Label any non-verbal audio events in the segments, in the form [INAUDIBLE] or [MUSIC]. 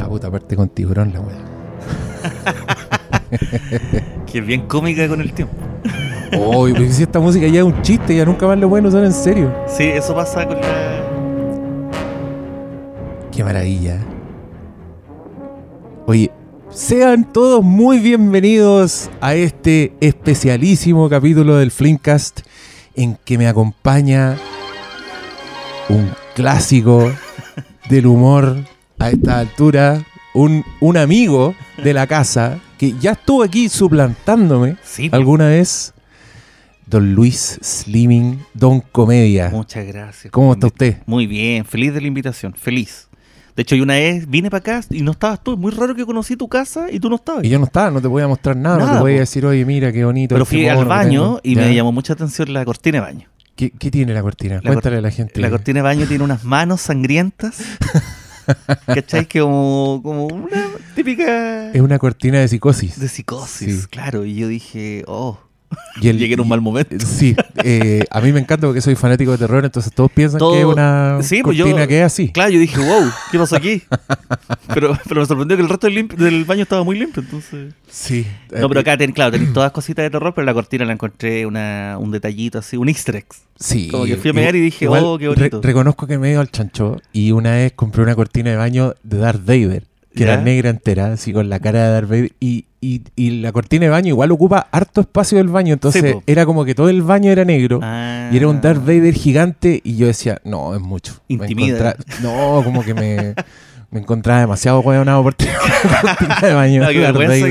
Ah, puta, aparte con tiburón la weá. [LAUGHS] Que es bien cómica con el tiempo. Uy, pero si esta música ya es un chiste, ya nunca más lo pueden usar en serio. Sí, eso pasa con la. Qué maravilla. Oye, sean todos muy bienvenidos a este especialísimo capítulo del Flimcast en que me acompaña un clásico del humor a esta altura, un, un amigo de la casa que ya estuvo aquí suplantándome Sí, alguna vez, don Luis Slimming, don Comedia. Muchas gracias. ¿Cómo está usted? Muy bien, feliz de la invitación, feliz. De hecho, yo una vez vine para acá y no estabas tú. Es muy raro que conocí tu casa y tú no estabas. Y yo no estaba, no te voy a mostrar nada, no Nada, te voy a po. decir, oye, mira qué bonito. Pero este fui al baño tengo". y Ya. me llamó mucha atención la cortina de baño. ¿Qué, qué tiene la cortina? La Cuéntale a la gente. La cortina de baño tiene unas manos sangrientas. [LAUGHS] [LAUGHS] ¿Cachai? Que como, como una típica Es una cortina de psicosis. de psicosis, Sí. claro. Y yo dije, oh, Y el- [LAUGHS] llegué en un mal momento. [LAUGHS] Sí, eh, a mí me encanta porque soy fanático de terror, entonces todos piensan Todo- que es una Sí, pues yo- cortina que es así. Claro, yo dije, wow, ¿qué pasó aquí? pero, pero me sorprendió que el resto del, limp- del baño estaba muy limpio, entonces... Sí. No, pero acá, ten, claro, tenéis [CLEARS THROAT] todas cositas de terror, pero la cortina la encontré una, un detallito así, un easter egg. Sí. como que fui a mear y dije, igual oh, qué bonito. reconozco que me he ido al chancho y una vez compré una cortina de baño de Darth Vader, que ¿Ya? era negra entera, así con la cara de Darth Vader. Y, y, y la cortina de baño igual ocupa harto espacio del baño, entonces Sí, era como que todo el baño era negro. Ah. Y era un Darth Vader gigante y yo decía, no, es mucho. Intimida. No, como que me, me encontraba demasiado hueonado por tener [LAUGHS] una cortina de baño. Ah, que,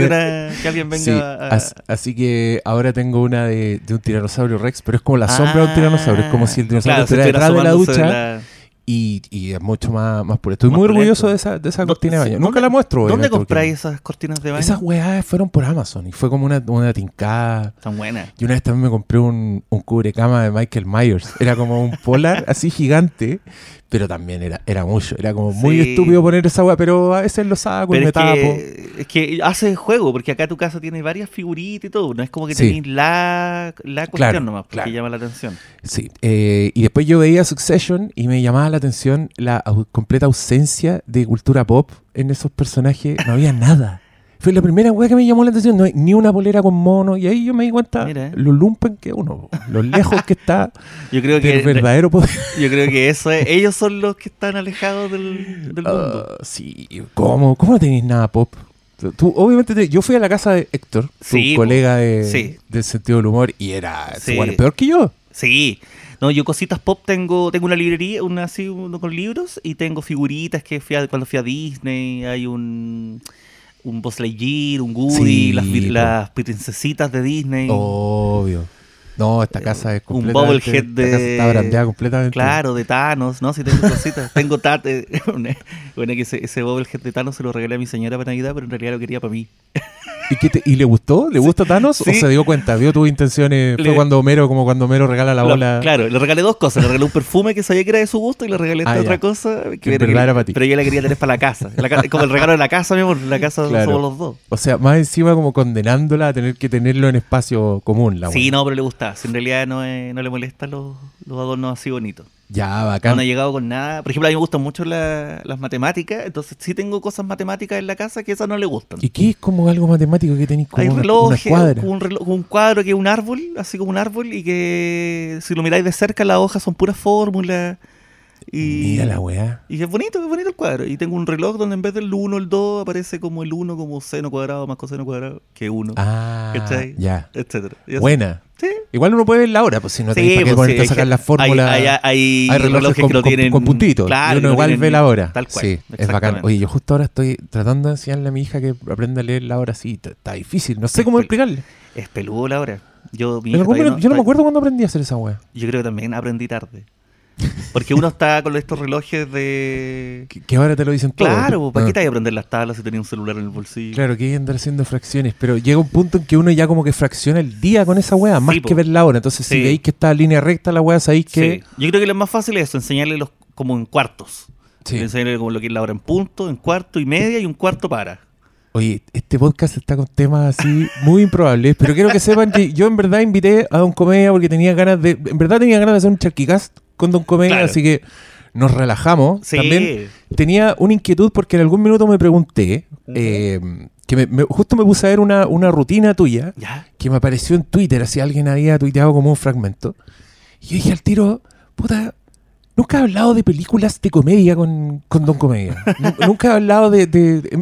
era- que alguien venga Sí, a... as- así que ahora tengo una de, de un tiranosaurio Rex, pero es como la sombra de un Ah, tiranosaurio. Es como si el dinosaurio claro, estuviera detrás de la ducha de la- y, y es mucho más, más puro. Estoy Más muy pulento. orgulloso de esa, de esa cortina de baño. Nunca ¿dónde- la muestro. ¿Dónde compráis esas cortinas de baño? Esas weas fueron por Amazon y fue como una, una tincada. Están buenas. Y una vez también me compré un, un cubrecama de Michael Myers. Era como un polar así gigante, pero también era, era mucho. Era como muy Sí. estúpido poner esa wea, pero a veces lo saco y me es tapo. que, es que hace juego, porque acá tu casa tiene varias figuritas y todo. No es como que Sí. tenéis la, la cuestión Claro, nomás, porque claro. llama la atención. Sí, eh, y después yo veía Succession y me llamaba la atención la completa ausencia de cultura pop en esos personajes. No había nada. Fue la primera wea que me llamó la atención. No hay ni una polera con mono. Y ahí yo me di cuenta Mira, eh. lo lumpen que uno, lo lejos que está [LAUGHS] Yo creo que del verdadero poder. yo creo que eso es, [LAUGHS] ellos son los que están alejados del, del mundo. Ah, sí, ¿cómo? ¿Cómo no tenéis nada pop? Tú- obviamente, te- yo fui a la casa de Héctor, tu Sí, colega de, sí. del sentido del humor, y era Sí. igual, peor que yo. Sí. No, yo cositas pop tengo, tengo una librería, una así uno con libros y tengo figuritas que fui a- cuando fui a Disney, hay un un Buzz Lightyear, un Woody, Sí, las, las princesitas de Disney. Obvio. No, esta casa es Eh, un completamente... esta casa de- está brandeada completamente. Claro, de Thanos, ¿no? Sí tengo cositas. [LAUGHS] tengo Tat, eh, [LAUGHS] bueno, que ese, ese bobblehead de Thanos se lo regalé a mi señora para Navidad, pero en realidad lo quería para mí. ¿Y, qué te- y le gustó? ¿Le gusta Thanos? ¿O se dio cuenta? ¿Vio tus intenciones? Fue cuando Homero, como cuando Homero regala la Lo- bola. claro, le regalé dos cosas. Le regalé un perfume que sabía que era de su gusto y le regalé esta Ah, ya. otra cosa Que era para ti. Pero yo la quería tener para la casa. La ca- como el regalo de la casa, mi amor. La casa Claro. somos los dos. O sea, más encima como condenándola a tener que tenerlo en espacio común, la Sí, wea. no, pero le gustaba. Si en realidad no, es- no le molestan los, los adornos así bonitos. Ya, No, bacán. no he llegado con nada. Por ejemplo, a mí me gustan mucho la- las matemáticas. Entonces, sí tengo cosas matemáticas en la casa que esas no le gustan. ¿Y qué es como algo matemático que tenéis como Hay relojes, un, reloj- un cuadro que es un árbol, así como un árbol, y que si lo miráis de cerca, las hojas son puras fórmulas. Y, Mira la weá. y es bonito, es bonito el cuadro. Y tengo un reloj donde en vez del 1, el 2, aparece como el 1 como seno cuadrado más coseno cuadrado que 1, Ah, ¿Cachai? ya. etcétera. Buena. Sí. Igual uno puede ver la hora, pues si no Sí, para qué pues, ponerte sí, a sacar la fórmula. Hay, hay- hay Hay relojes con, que lo con- tienen. con puntitos. Claro, y uno igual tienen ve la hora. Tal cual. Sí, es bacán. Oye, yo justo ahora estoy tratando de enseñarle a mi hija que aprenda a leer la hora así. Está- difícil. No sé cómo Pel- explicarle. Es peludo la hora. Yo, mi hija yo no me acuerdo cuando aprendí a hacer esa weá. Yo creo que también aprendí tarde. Porque uno está con estos relojes de. Que, que ahora te lo dicen todo. Claro, ¿para Ah. qué te vas a aprender las tablas si tenías un celular en el bolsillo? Claro, que hay que andar haciendo fracciones, pero llega un punto en que uno ya como que fracciona el día con esa weá, más Sí, que ver la hora. Entonces, si veis que está línea recta la weá, sabéis que... Sí. Yo creo que lo más fácil es eso, enseñarle los, como en cuartos. Sí. Enseñarle como lo que es la hora en punto, en cuarto y media y un cuarto para. Oye, este podcast está con temas así muy improbables, pero quiero que sepan que yo en verdad invité a Don Comedia porque tenía ganas de... En verdad tenía ganas de hacer un charquicast con Don Comedia, Claro. así que nos relajamos. Sí. También tenía una inquietud porque en algún minuto me pregunté, eh, que me- me- justo me puse a ver una, una rutina tuya ¿Ya? que me apareció en Twitter, así alguien había tuiteado como un fragmento. Y yo dije al tiro, puta, nunca he hablado de películas de comedia con, con Don Comedia. [LAUGHS] Nu- nunca he hablado de...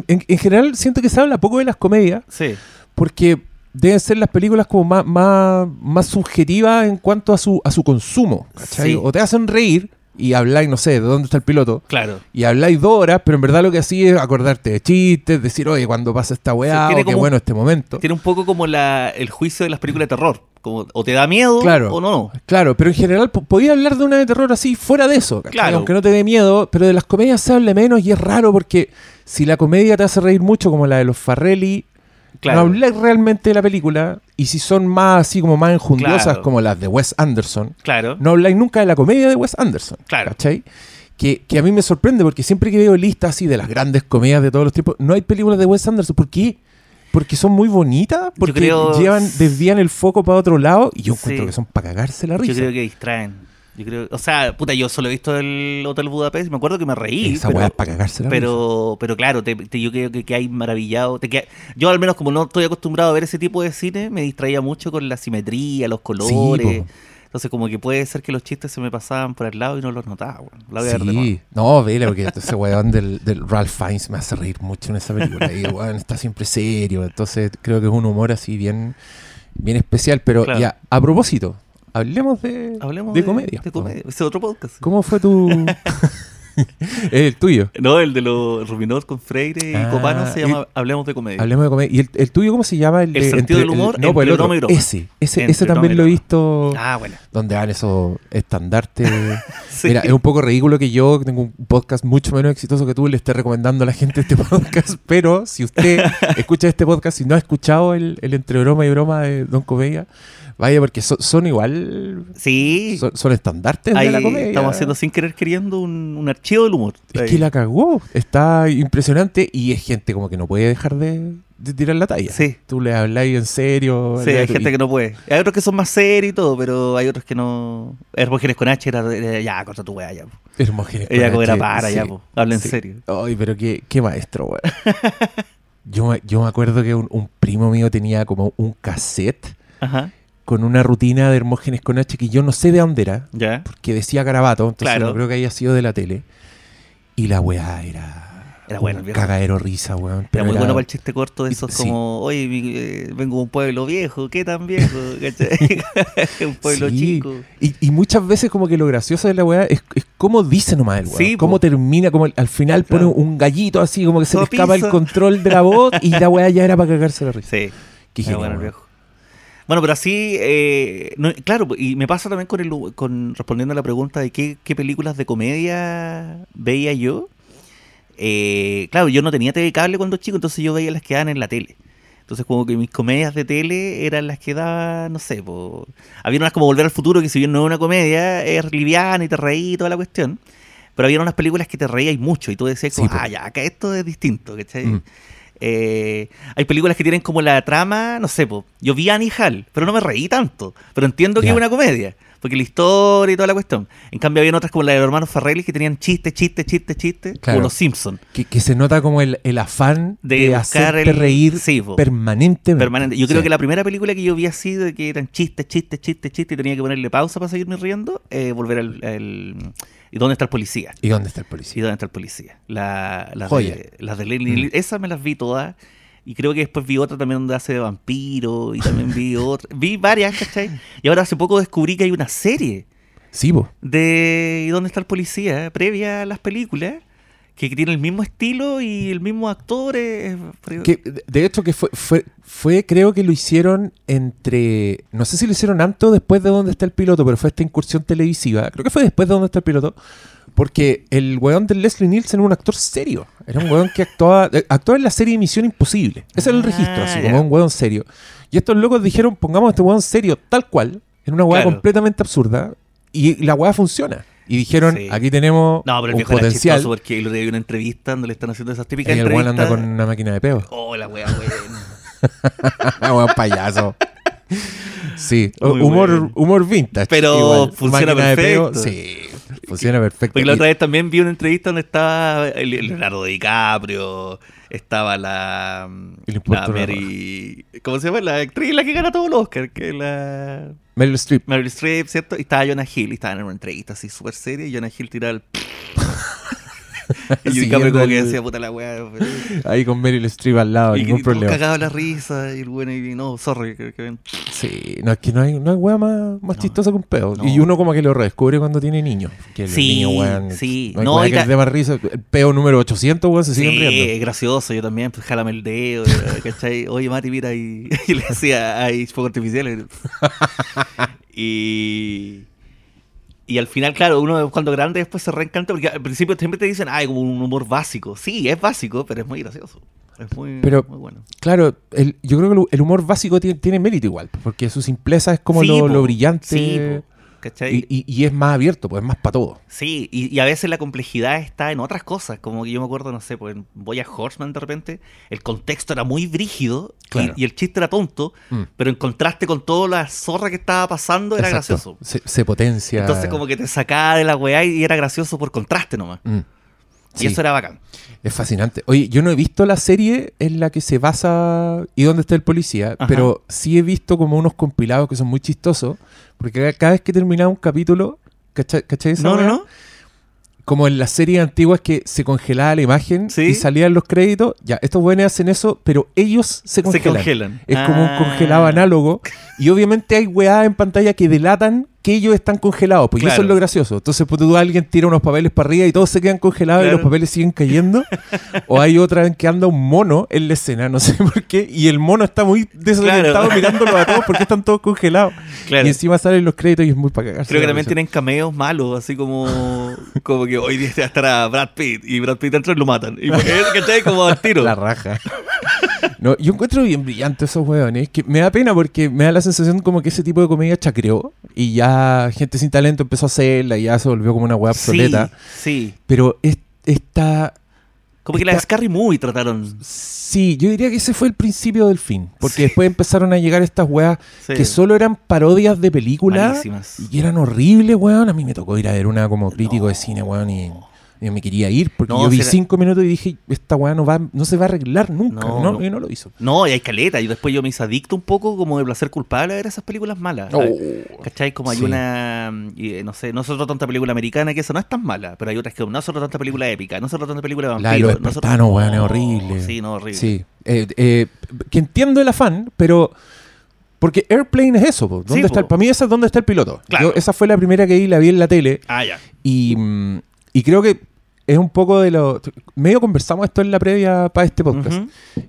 en- en general siento que se habla poco de las comedias Sí. porque deben ser las películas como más, más, más subjetivas en cuanto a su, a su consumo. ¿cachai? Sí. O te hacen reír y habláis, no sé, de dónde está el piloto. Claro. Y habláis dos horas, pero en verdad lo que hacía es acordarte de chistes, decir, oye, cuando pasa esta weá, o qué bueno este momento. Tiene un poco como la, el juicio de las películas de terror. Como, o te da miedo Claro. o no. Claro, pero en general po- podía hablar de una de terror así fuera de eso, ¿cachai? Claro. aunque no te dé miedo, pero de las comedias se habla menos y es raro porque si la comedia te hace reír mucho como la de los Farrelly, Claro. no habláis realmente de la película y si son más así como más enjundiosas Claro. como las de Wes Anderson, Claro. no habláis nunca de la comedia de Wes Anderson, Claro. ¿cachai? Que, que a mí me sorprende porque siempre que veo listas así de las grandes comedias de todos los tiempos, no hay películas de Wes Anderson. ¿Por qué? Porque son muy bonitas, porque creo- llevan, desvían el foco para otro lado y yo Sí. encuentro que son para cagarse la Yo risa. creo que distraen. Yo creo, o sea, puta, yo solo he visto el Hotel Budapest y me acuerdo que me reí. Esa pero, para cagarse pero, pero claro, te, te- yo creo que, que hay maravillado. te yo al menos como no estoy acostumbrado a ver ese tipo de cine, me distraía mucho con la simetría, los colores. Entonces como que puede ser que los chistes se me pasaban por al lado y no los notaba. La voy a. Sí, no, vele, porque ese weón del, del Ralph Fiennes me hace reír mucho en esa película. Y weón está siempre serio. Entonces creo que es un humor así bien, bien especial. Pero Claro. ya, a propósito, hablemos de, Hablemos de de, comedia. de comedia. Ese otro podcast. ¿Cómo fue tu. [LAUGHS] el tuyo? No, el de los Ruminot con Freire y Ah, Copano se llama Hablemos de comedia. Hablemos de comedia. ¿Y el, el tuyo cómo se llama? El, El de- sentido del el- humor no, pues el otro. Ese, ese, ese también lo he visto. Ah, bueno. Donde dan esos estandartes. [LAUGHS] Sí. Mira, es un poco ridículo que yo, que tengo un podcast mucho menos exitoso que tú, le esté recomendando a la gente este [LAUGHS] podcast. pero si usted escucha este podcast y no ha escuchado el, el entre broma y broma de Don Comedia, vaya, porque son, son igual. Sí. Son, son estandartes Ahí de la comedia. estamos haciendo sin querer queriendo un, un archivo del humor. Es Ahí. que la cagó. Está impresionante y es gente como que no puede dejar de, de tirar la talla. Sí. Tú le habláis en serio. Sí, hay gente que no puede. Hay otros que son más serios y todo, pero hay otros que no. Hermógenes con H era, era- ya, corta tu weá, ya. po. Hermógenes con Ella era H, para, sí. ya, po. Habla en Sí. serio. Ay, pero qué, qué maestro, weón. [LAUGHS] yo, me- yo me acuerdo que un, un primo mío tenía como un cassette Ajá, con una rutina de Hermógenes con H que yo no sé de dónde era, porque decía Carabato, entonces Claro. no creo que haya sido de la tele. Y la weá era. Era bueno el cagadero risa, weón. Era muy era- bueno para el chiste corto de esos sí. como, oye, mi- eh, vengo de un pueblo viejo, ¿qué tan viejo? [LAUGHS] [LAUGHS] Un pueblo Sí. chico. Y, y muchas veces como que lo gracioso de la weá es, es cómo dice nomás el weón. Sí, cómo po. termina, como el- al final Claro. pone un gallito así, como que se le escapa el control de la voz y la weá ya era para cagarse la [LAUGHS] risa. Sí. Qué bueno el viejo. Bueno, pero así, eh, no- claro, y me pasa también con, el, con respondiendo a la pregunta de qué, qué películas de comedia veía yo. Eh, claro, yo no tenía TV cable cuando chico, entonces yo veía las que daban en la tele. Entonces como que mis comedias de tele eran las que daban, no sé, po, había unas como Volver al Futuro, que si bien no es una comedia, es liviana y te reí y toda la cuestión. Pero había unas películas que te reías mucho y tú decías, como, Sí, ah, ya, acá esto es distinto, ¿cachai? Mm. Eh, hay películas que tienen como la trama, no sé, po, yo vi Annie Hall, pero no me reí tanto. Pero entiendo que Ya. es una comedia, porque la historia y toda la cuestión. En cambio, habían otras como la de los hermanos Farrelly que tenían chistes, chistes, chistes, chistes, Claro. como los Simpsons. Que, que se nota como el, el afán De de, buscar hacerte el- reír sí, po. permanentemente. Permanente. Yo creo Sí. que la primera película que yo vi así, de que eran chistes, chistes, chistes, chistes, y tenía que ponerle pausa para seguirme riendo, eh, volver al, al- ¿Y dónde está el policía? ¿Y dónde está el ¿Y policía? dónde está el policía? La, las, Joya. de, las de Leslie Mm. Esas me las vi todas. Y creo que después vi otra también donde hace de vampiro. Y también vi [LAUGHS] otra. Vi varias, ¿cachai? Y ahora hace poco descubrí que hay una serie Sí, po. de ¿Y dónde está el policía? previa a las películas. Que tiene el mismo estilo y el mismo actor. Que, de- hecho, que fue, fue, fue, creo que lo hicieron entre. No sé si lo hicieron antes o después de dónde está el piloto, pero fue esta incursión televisiva. Creo que fue después de dónde está el piloto. Porque el weón de Leslie Nielsen era un actor serio. Era un weón que actuaba, eh, actuaba en la serie Misión Imposible. Ese era el Ah, registro, así como un weón serio. Y estos locos dijeron: pongamos a este weón serio tal cual, en una weá Claro. completamente absurda. Y la weá funciona. Y dijeron: Sí. aquí tenemos No, pero el un potencial. porque el otro día vi una entrevista donde le están haciendo esas típicas Y el entrevistas. anda con una máquina de peo. Oh, la wea, weón. [LAUGHS] Ah, weón, payaso. Sí, Muy humor, bueno. humor vintage. Pero funciona Máquina de peo, perfecto. sí. Funciona perfecto. Porque la otra vez también vi una entrevista donde estaba Leonardo DiCaprio, estaba la, la Mary... ¿Cómo se llama? La actriz la que gana todo el Oscar, que la... Meryl Streep. Meryl Streep, ¿cierto? Y estaba Jonah Hill, y estaban en una entrevista así súper seria, y Jonah Hill tiraba el... [LAUGHS] [LAUGHS] [LAUGHS] y Siguiendo DiCaprio como que decía, puta la weá. Ahí con Meryl Streep al lado, y ningún y todos problema. cagados la risa, y el bueno, y no, sorry, que, que- Sí, no, es que no hay, no hay wea más, más No. chistosa que un pedo. No. Y uno como que lo redescubre cuando tiene niños. Que el Sí, niño, weón, sí. No hay No, wea y que ca- les dé más risa. El peo número 800, weón, se siguen Sí, riendo. es gracioso, yo también, pues jálame el dedo, eh, ¿cachai? Oye, Mati, mira, y, [LAUGHS] y le decía, hay fuego artificial. [LAUGHS] y, y al final, claro, uno cuando grande después se reencanta, porque al principio siempre te dicen, ay, como un humor básico. Sí, es básico, pero es muy gracioso. Es muy, Pero- muy bueno. Claro, el- yo creo que el- humor básico tiene, tiene mérito igual, porque su simpleza es como Sí, lo, lo brillante. Sí, po, ¿cachai? y, y- y es más abierto, pues es más para todo. Sí, y, y a veces la complejidad está en otras cosas, como que yo me acuerdo, no sé, pues en Boya Horseman de repente, el contexto era muy brígido y- Claro. y, el chiste era tonto, Mm. pero en contraste con toda la zorra que estaba pasando era Exacto. gracioso. Se, se potencia. Entonces como que te sacaba de la weá y era gracioso por contraste nomás. Mm. Y Sí. eso era bacán. Es fascinante. Oye, yo no he visto la serie en la que se basa y dónde está el policía, Ajá. pero sí he visto como unos compilados que son muy chistosos, porque cada- vez que terminaba un capítulo, ¿cachai, cachai esa No, no, no. Como en las series antiguas que se congelaba la imagen Sí. y salían los créditos, ya, estos buenos hacen eso, pero ellos se Se congelan. congelan. Es como un Ah. congelado análogo. [LAUGHS] Y obviamente hay weá en pantalla que delatan que ellos están congelados, porque eso Claro. es lo gracioso. Entonces, pues tú alguien tira unos papeles para arriba y todos se quedan congelados y los papeles siguen cayendo. [LAUGHS] o hay otra en que anda un mono en la escena, no sé [LAUGHS] por qué, y el mono está muy desorientado Claro. mirándolo a todos porque están todos congelados. Claro. Y encima salen los créditos y es muy para cagarse. Creo que también tienen cameos malos, así como, como que hoy día estará Brad Pitt y Brad Pitt entra y lo matan. Y porque, [LAUGHS] ¿cachai? Como al tiro. La raja. No, yo encuentro bien brillante esos hueones. Que me da pena porque me da la sensación como que ese tipo de comedia chacreó y ya gente sin talento empezó a hacerla y ya se volvió como una hueá obsoleta. Sí, sí. Pero es- esta. Como que la Scary Movie trataron. Sí, yo diría que ese fue el principio del fin. Porque Sí. después empezaron a llegar estas weas Sí. que solo eran parodias de películas y que eran horribles, weón. A mí me tocó ir a ver una como crítico de cine, weón, y, y me quería ir porque No, yo vi cinco minutos y dije, esta weá no, va, no se va a arreglar nunca. No, No, no. Y no lo hizo. No, y hay caleta. Y después yo me hice adicto un poco como de placer culpable a ver esas películas malas. Oh. ¿Cachai? Como hay Sí. una, eh, no sé, no es otra tanta película americana que esa no es tan mala, pero hay otras que no es otra tanta película épica, no es otra tanta película de La de los vampiros. es otra- espartanos, weón, es No, horrible. Sí, no, horrible. Sí. Eh, eh, que entiendo el afán, pero. Porque Airplane es eso, po. ¿Dónde Sí, está po. Para mí esa es donde está el piloto. Claro. Yo- esa fue la primera que vi, la vi en la tele. Ah, ya. Y, mm, y creo que es un poco de lo. Medio conversamos esto en la previa para este podcast.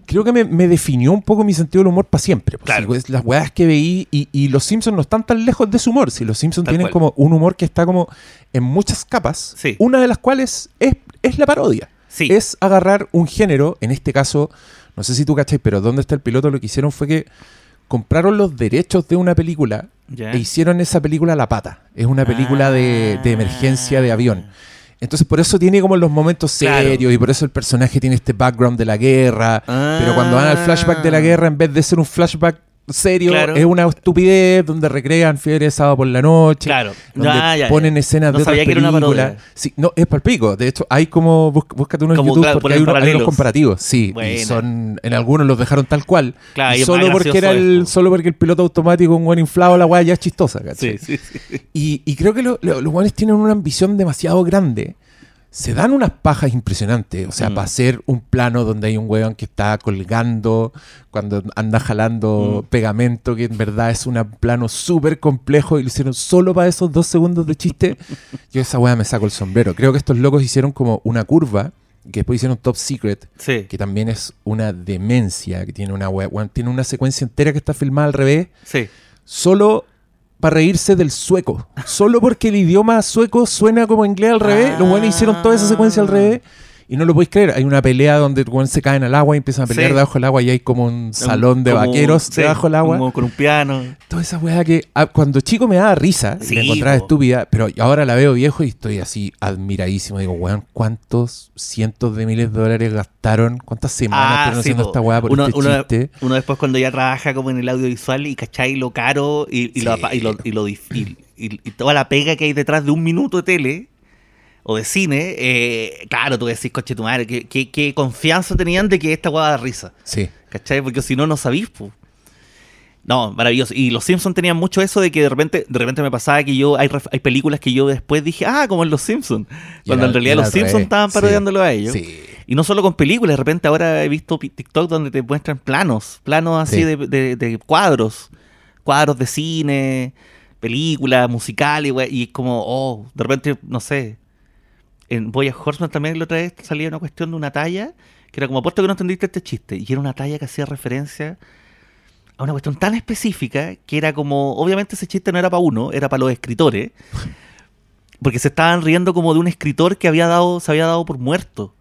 Creo que me, me definió un poco mi sentido del humor para siempre. pues, Claro. pues, las weas que veí y, y los Simpsons no están tan lejos de su humor. Si los Simpsons Tal tienen cual. como un humor que está como en muchas capas, Sí. una de las cuales es, es la parodia. Sí. Es agarrar un género, en este caso, no sé si tú cachai, pero ¿dónde está el piloto? Lo que hicieron fue que compraron los derechos de una película Ya. e hicieron esa película a la pata. Es una película de, de emergencia de avión. Entonces por eso tiene como los momentos Claro. serios y por eso el personaje tiene este background de la guerra. Ah. Pero cuando van al flashback de la guerra, en vez de ser un flashback serio, Claro. es una estupidez donde recrean fiebre de sábado por la noche. Claro. Donde Ya, ya, ponen escenas No de otras sabía que era una películas. Sí, no, es palpico. De hecho, hay como. Búscate unos en YouTube claro, porque hay, ponen unos, hay unos paralelos. comparativos. Sí, y son. En algunos los dejaron tal cual. Y solo porque era el, esto. solo porque el piloto automático, un buen inflado, la weá ya es chistosa. Y, y creo que lo- lo- los guanes tienen una ambición demasiado grande. Se dan unas pajas impresionantes. O sea, Mm. para hacer un plano donde hay un weón que está colgando, cuando anda jalando Mm. pegamento, que en verdad es un plano súper complejo y lo hicieron solo para esos dos segundos de chiste. Yo esa weá me saco el sombrero. Creo que estos locos hicieron como una curva, que después hicieron Top Secret, Sí, que también es una demencia, que tiene una weón, tiene una secuencia entera que está filmada al revés sí. solo para reírse del sueco. Solo porque el idioma sueco suena como inglés al revés. Los buenos hicieron toda esa secuencia al revés. Y no lo podéis creer. Hay una pelea donde se caen al agua y empiezan a pelear Sí. debajo del agua y hay como un salón de Como- vaqueros sí, debajo del agua. como con un piano. Toda esa weá que ah, cuando chico me daba risa, y Sí, la encontraba po. estúpida, pero ahora la veo viejo y estoy así admiradísimo. Digo, weón, ¿cuántos cientos de miles de dólares gastaron? ¿Cuántas semanas Ah, haciendo po. esta weá por uno, este uno- chiste? uno después cuando ya trabaja como en el audiovisual y cachai lo caro y, y lo, y lo, y y- y, y toda la pega que hay detrás de un minuto de tele o de cine, eh, claro, tú decís, coche tu madre, ¿qué, qué, qué confianza tenían de que esta weá da risa. Sí. ¿Cachai? Porque si no, no sabís, pues. No, maravilloso. Y los Simpsons tenían mucho eso de que de repente, de repente me pasaba que yo, hay, hay películas que yo después dije, ah, como en los Simpsons. Cuando era- en realidad los Simpsons estaban Sí. parodiándolo a ellos. Sí. Y no solo con películas, de repente ahora he visto TikTok donde te muestran planos, planos así Sí. de, de- de cuadros, cuadros de cine, películas, musicales, güey, y es como, oh, de repente, no sé, en Boya Horseman también la otra vez salía una cuestión de una talla, que era como, apuesto que no entendiste este chiste, y era una talla que hacía referencia a una cuestión tan específica que era como, obviamente ese chiste no era para uno, era para los escritores, [LAUGHS] porque se estaban riendo como de un escritor que había dado, se había dado por muerto.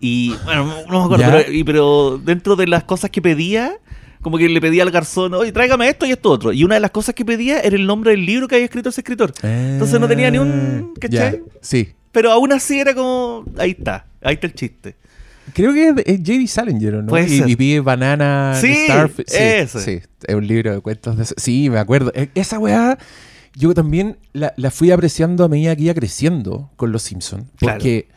Y bueno, no, me acuerdo, pero, y- pero dentro de las cosas que pedía, como que le pedía al garzón, oye, tráigame esto y esto otro. Y una de las cosas que pedía era el nombre del libro que había escrito ese escritor. Entonces no tenía ni un- Ah, ¿cachai? ya, Sí. Pero aún así era como, ahí está, ahí está el chiste. Creo que es, J.D. Salinger, ¿no? Puede y, ser. pide Banana Sí, Starfish. Sí, ese. sí, es un libro de cuentos de... Sí, me acuerdo. E- Esa weá, yo también la, la fui apreciando a medida que iba creciendo con Los Simpsons. Claro. Porque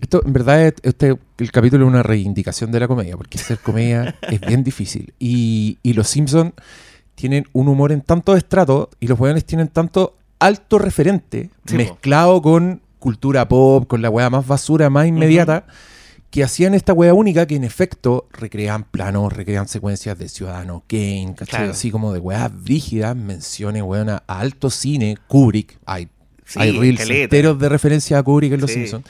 esto, en verdad, es- este, el capítulo es una reivindicación de la comedia, porque hacer comedia [LAUGHS] es bien difícil. Y, y Los Simpsons tienen un humor en tanto estrato y los weones tienen tanto alto referente Sí, po. mezclado con cultura pop, con la weá más basura, más inmediata, que hacían esta weá única que en efecto recrean planos, recrean secuencias de Ciudadano Kane, ¿cachai? Claro. Así como de weas brígidas, menciones, weón, a alto cine, Kubrick, hay, Sí, hay reels enteros de referencia a Kubrick en Los Sí. Simpsons.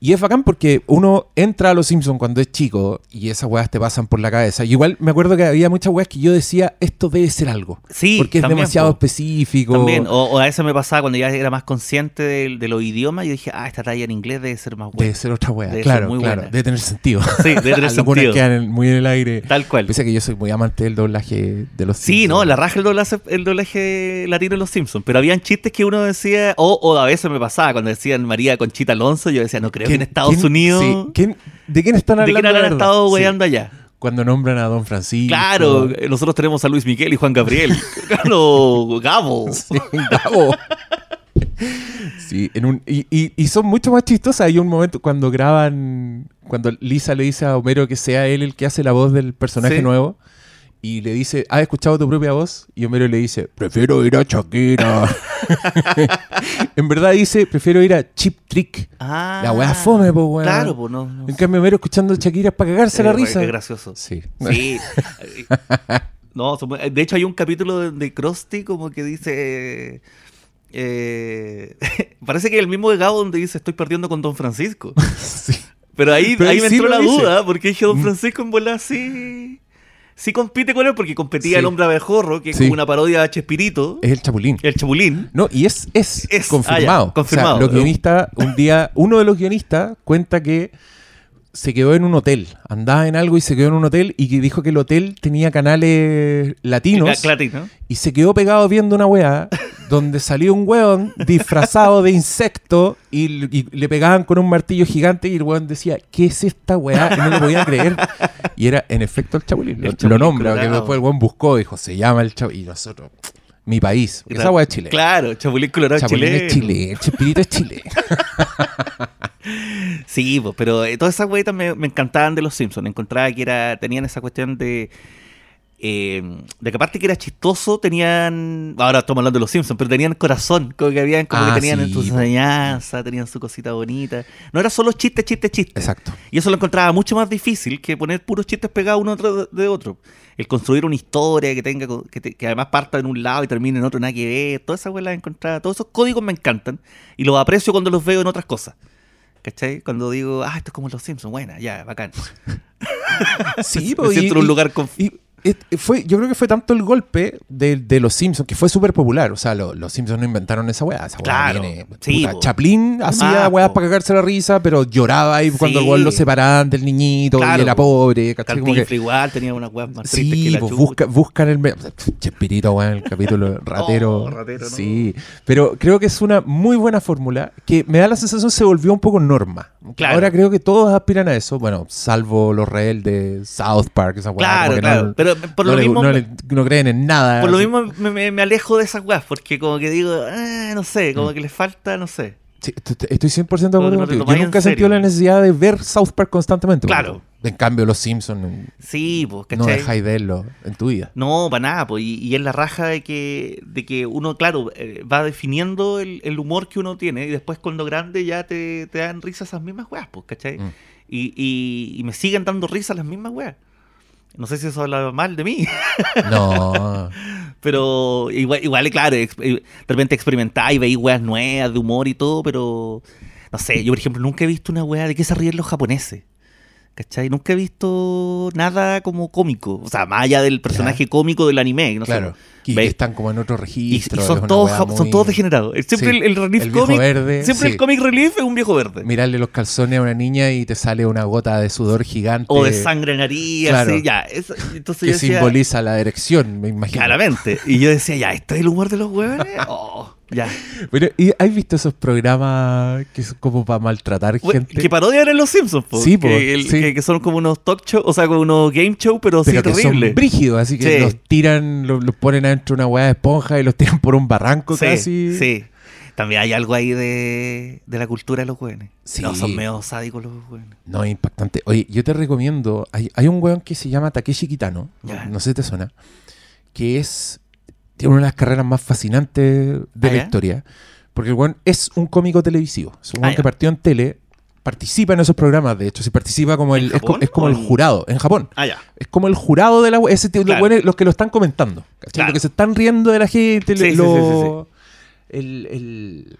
Y es bacán porque uno entra a Los Simpsons cuando es chico y esas weas te pasan por la cabeza. Y igual me acuerdo que había muchas weas que yo decía, esto debe ser algo. Sí, porque es también, demasiado po. específico. También, o, o a veces me pasaba cuando ya era más consciente de, de los idiomas, yo dije, ah, esta talla en inglés debe ser más buena. Debe ser otra wea. Debe claro, muy claro. buena. Debe tener sentido. [LAUGHS] Sí, debe tener [LAUGHS] Algunas sentido. quedan muy en el aire. Tal cual. Pese a que yo soy muy amante del doblaje de los Sí, Simpsons. no, la raja el doblaje, el doblaje latino en Los Simpsons, pero habían chistes que uno decía, o, o a veces me pasaba, cuando decían María Conchita Alonso, yo decía, no creo en ¿Quién- Estados quién- Unidos, sí, ¿quién- ¿De quién están ¿de hablando? quién habrán estado Sí. weyando allá? Cuando nombran a Don Francisco. Claro, nosotros tenemos a Luis Miguel y Juan Gabriel. [LAUGHS] claro, Gabo. Sí, Gabo. Sí, en un, y, y- y son mucho más chistosas. Hay un momento cuando graban, cuando Lisa le dice a Homero que sea él el que hace la voz del personaje Sí. nuevo. Y le dice, ¿has escuchado tu propia voz? Y Homero le dice, prefiero ir a Shakira. [LAUGHS] en verdad dice, prefiero ir a Chip Trick. Ah, La weá fome, po, weón. Claro, pues no. no En cambio, Homero escuchando Shakira es para cagarse la Eh, risa. Es gracioso. Sí. Sí. [LAUGHS] no, muy- de hecho hay un capítulo de, de Krusty como que dice... eh, [LAUGHS] parece que es el mismo de Gabo donde dice estoy perdiendo con Don Francisco. Sí. Pero ahí, Pero ahí me entró la dice. duda, porque dije Don Mm. Francisco en bola sí... Sí compite con él porque competía Sí. el hombre abejorro, que es Sí. como una parodia de Chespirito, Es el Chapulín. el Chapulín. No, y es, es, Es, confirmado. ah, ya, confirmado. O sea, los guionistas, un día, uno de los guionistas cuenta que se quedó en un hotel. Andaba en algo y se quedó en un hotel y que dijo que el hotel tenía canales latinos Latino. y se quedó pegado viendo una weá donde salió un weón disfrazado de insecto y, y le pegaban con un martillo gigante y el weón decía, ¿qué es esta weá? Y no lo podía creer. Y era en efecto el Chapulín. Lo, El Chapulín lo nombra, que después el weón buscó, dijo, se llama el Chapulín. Y nosotros, mi país. Porque esa weá es chilena. Claro, Chapulín Colorado Chapulín chileno. es chileno, Chespirito es chileno. [LAUGHS] Sí, pues, pero eh, todas esas weitas me, me encantaban de los Simpsons. Encontraba que era, tenían esa cuestión de. Eh, de que aparte que era chistoso, tenían. Ahora estamos hablando de los Simpsons, pero tenían corazón. Como que habían, como Ah, que tenían sí, sus po. enseñanzas, tenían su cosita bonita. No era solo chiste, chiste, chiste. Exacto. Y eso lo encontraba mucho más difícil que poner puros chistes pegados uno de otro. El construir una historia que tenga que, te- que además parta en un lado y termine en otro, nada que ver. Todas esas las encontraba. Todos esos códigos me encantan. Y los aprecio cuando los veo en otras cosas. ¿Cachai? Cuando digo, ah, esto es como los Simpsons. Buena, ya, bacán. [LAUGHS] Sí, [LAUGHS] Me po, siento en un lugar y fue, yo creo que fue tanto el golpe de, de los Simpsons que fue súper popular. O sea, lo- los Simpsons no inventaron esa weá. Esa weá Claro, viene- sí, puta, po. Chaplin hacía Ah, po. para cagarse la risa, pero lloraba ahí cuando el lo separaban del niñito Claro, y era po. pobre. ¿cachai? Como que- igual tenía unas weas más tristes que Sí, la pues chucha. busca, buscan el... Chespirito, el capítulo [LAUGHS] ratero. Oh, ratero, no. Sí, pero creo que es una muy buena fórmula que me da la sensación se volvió un poco norma. Claro. Ahora creo que todos aspiran a eso, bueno, salvo los rebeldes, South Park, esa weá. Claro, claro. no- pero Pero por no, lo le- mismo, no le- no creen en nada. por lo Así- mismo me, me- me alejo de esas weas, porque como que digo, ah, no sé, Mm. como que les falta, no sé. Sí, estoy estoy 100% de acuerdo No contigo. Yo nunca he sentido la necesidad de ver South Park constantemente. por Claro. En cambio, los Simpsons Sí, pues, no dejáis verlo en tu vida. No, para nada, pues, y, y es la raja de que, de que uno, claro, eh, va definiendo el, el humor que uno tiene y después cuando grande ya te, te dan risa esas mismas weas, pues, ¿cachai? Mm. Y, y, y me siguen dando risa las mismas weas. No sé si eso habla mal de mí, [LAUGHS] No. pero igual, igual claro, eh, de repente experimentáis y veis weas nuevas de humor y todo, pero no sé, yo por ejemplo nunca he visto una wea de qué se ríen los japoneses. ¿Cachai? Nunca he visto nada como cómico. O sea, más allá del personaje cómico del anime. No sé, claro. Y Ve- están como en otro Y, y registro. es son, todos, son todos degenerados. Siempre Sí. el, el relief El comic. verde, siempre sí. el comic relief es un viejo verde. Mirarle los calzones a una niña y te sale una gota de sudor gigante. o de sangre en nariz, claro. así, ya. eso- entonces Que yo decía, simboliza la erección, me imagino. Claramente. Y yo decía, ya, ¿este es el humor de los huevones? Oh, [LAUGHS] ya. Pero, ¿y ¿has visto esos programas que son como para maltratar Bueno, gente? Que parodian en los Simpsons, po, Sí, po, que, el- sí. que- que son como unos talk show, o sea, como unos game show, pero, pero sí que terrible. son brígidos, así que Sí. los tiran, los, los ponen adentro de una hueá de esponja y los tiran por un barranco Sí, casi. sí. También hay algo ahí de, de la cultura de los hueones. Sí. No, son medio sádicos los hueones. No, es impactante. Oye, yo te recomiendo, hay, hay un weón que se llama Takeshi Kitano, Ya. no sé si te suena, que es, tiene una de las carreras más fascinantes de Ah, la historia, porque el weón es un cómico televisivo, es un Ah, weón que ya. partió en tele, participa en esos programas, de hecho, si participa como ¿En el, es, co- es como el jurado, en Japón. Ah, ya. Es como el jurado de la ese tipo, Claro. los, los que lo están comentando. Claro. Los que se están riendo de la gente. Sí, sí, lo- sí, El, el-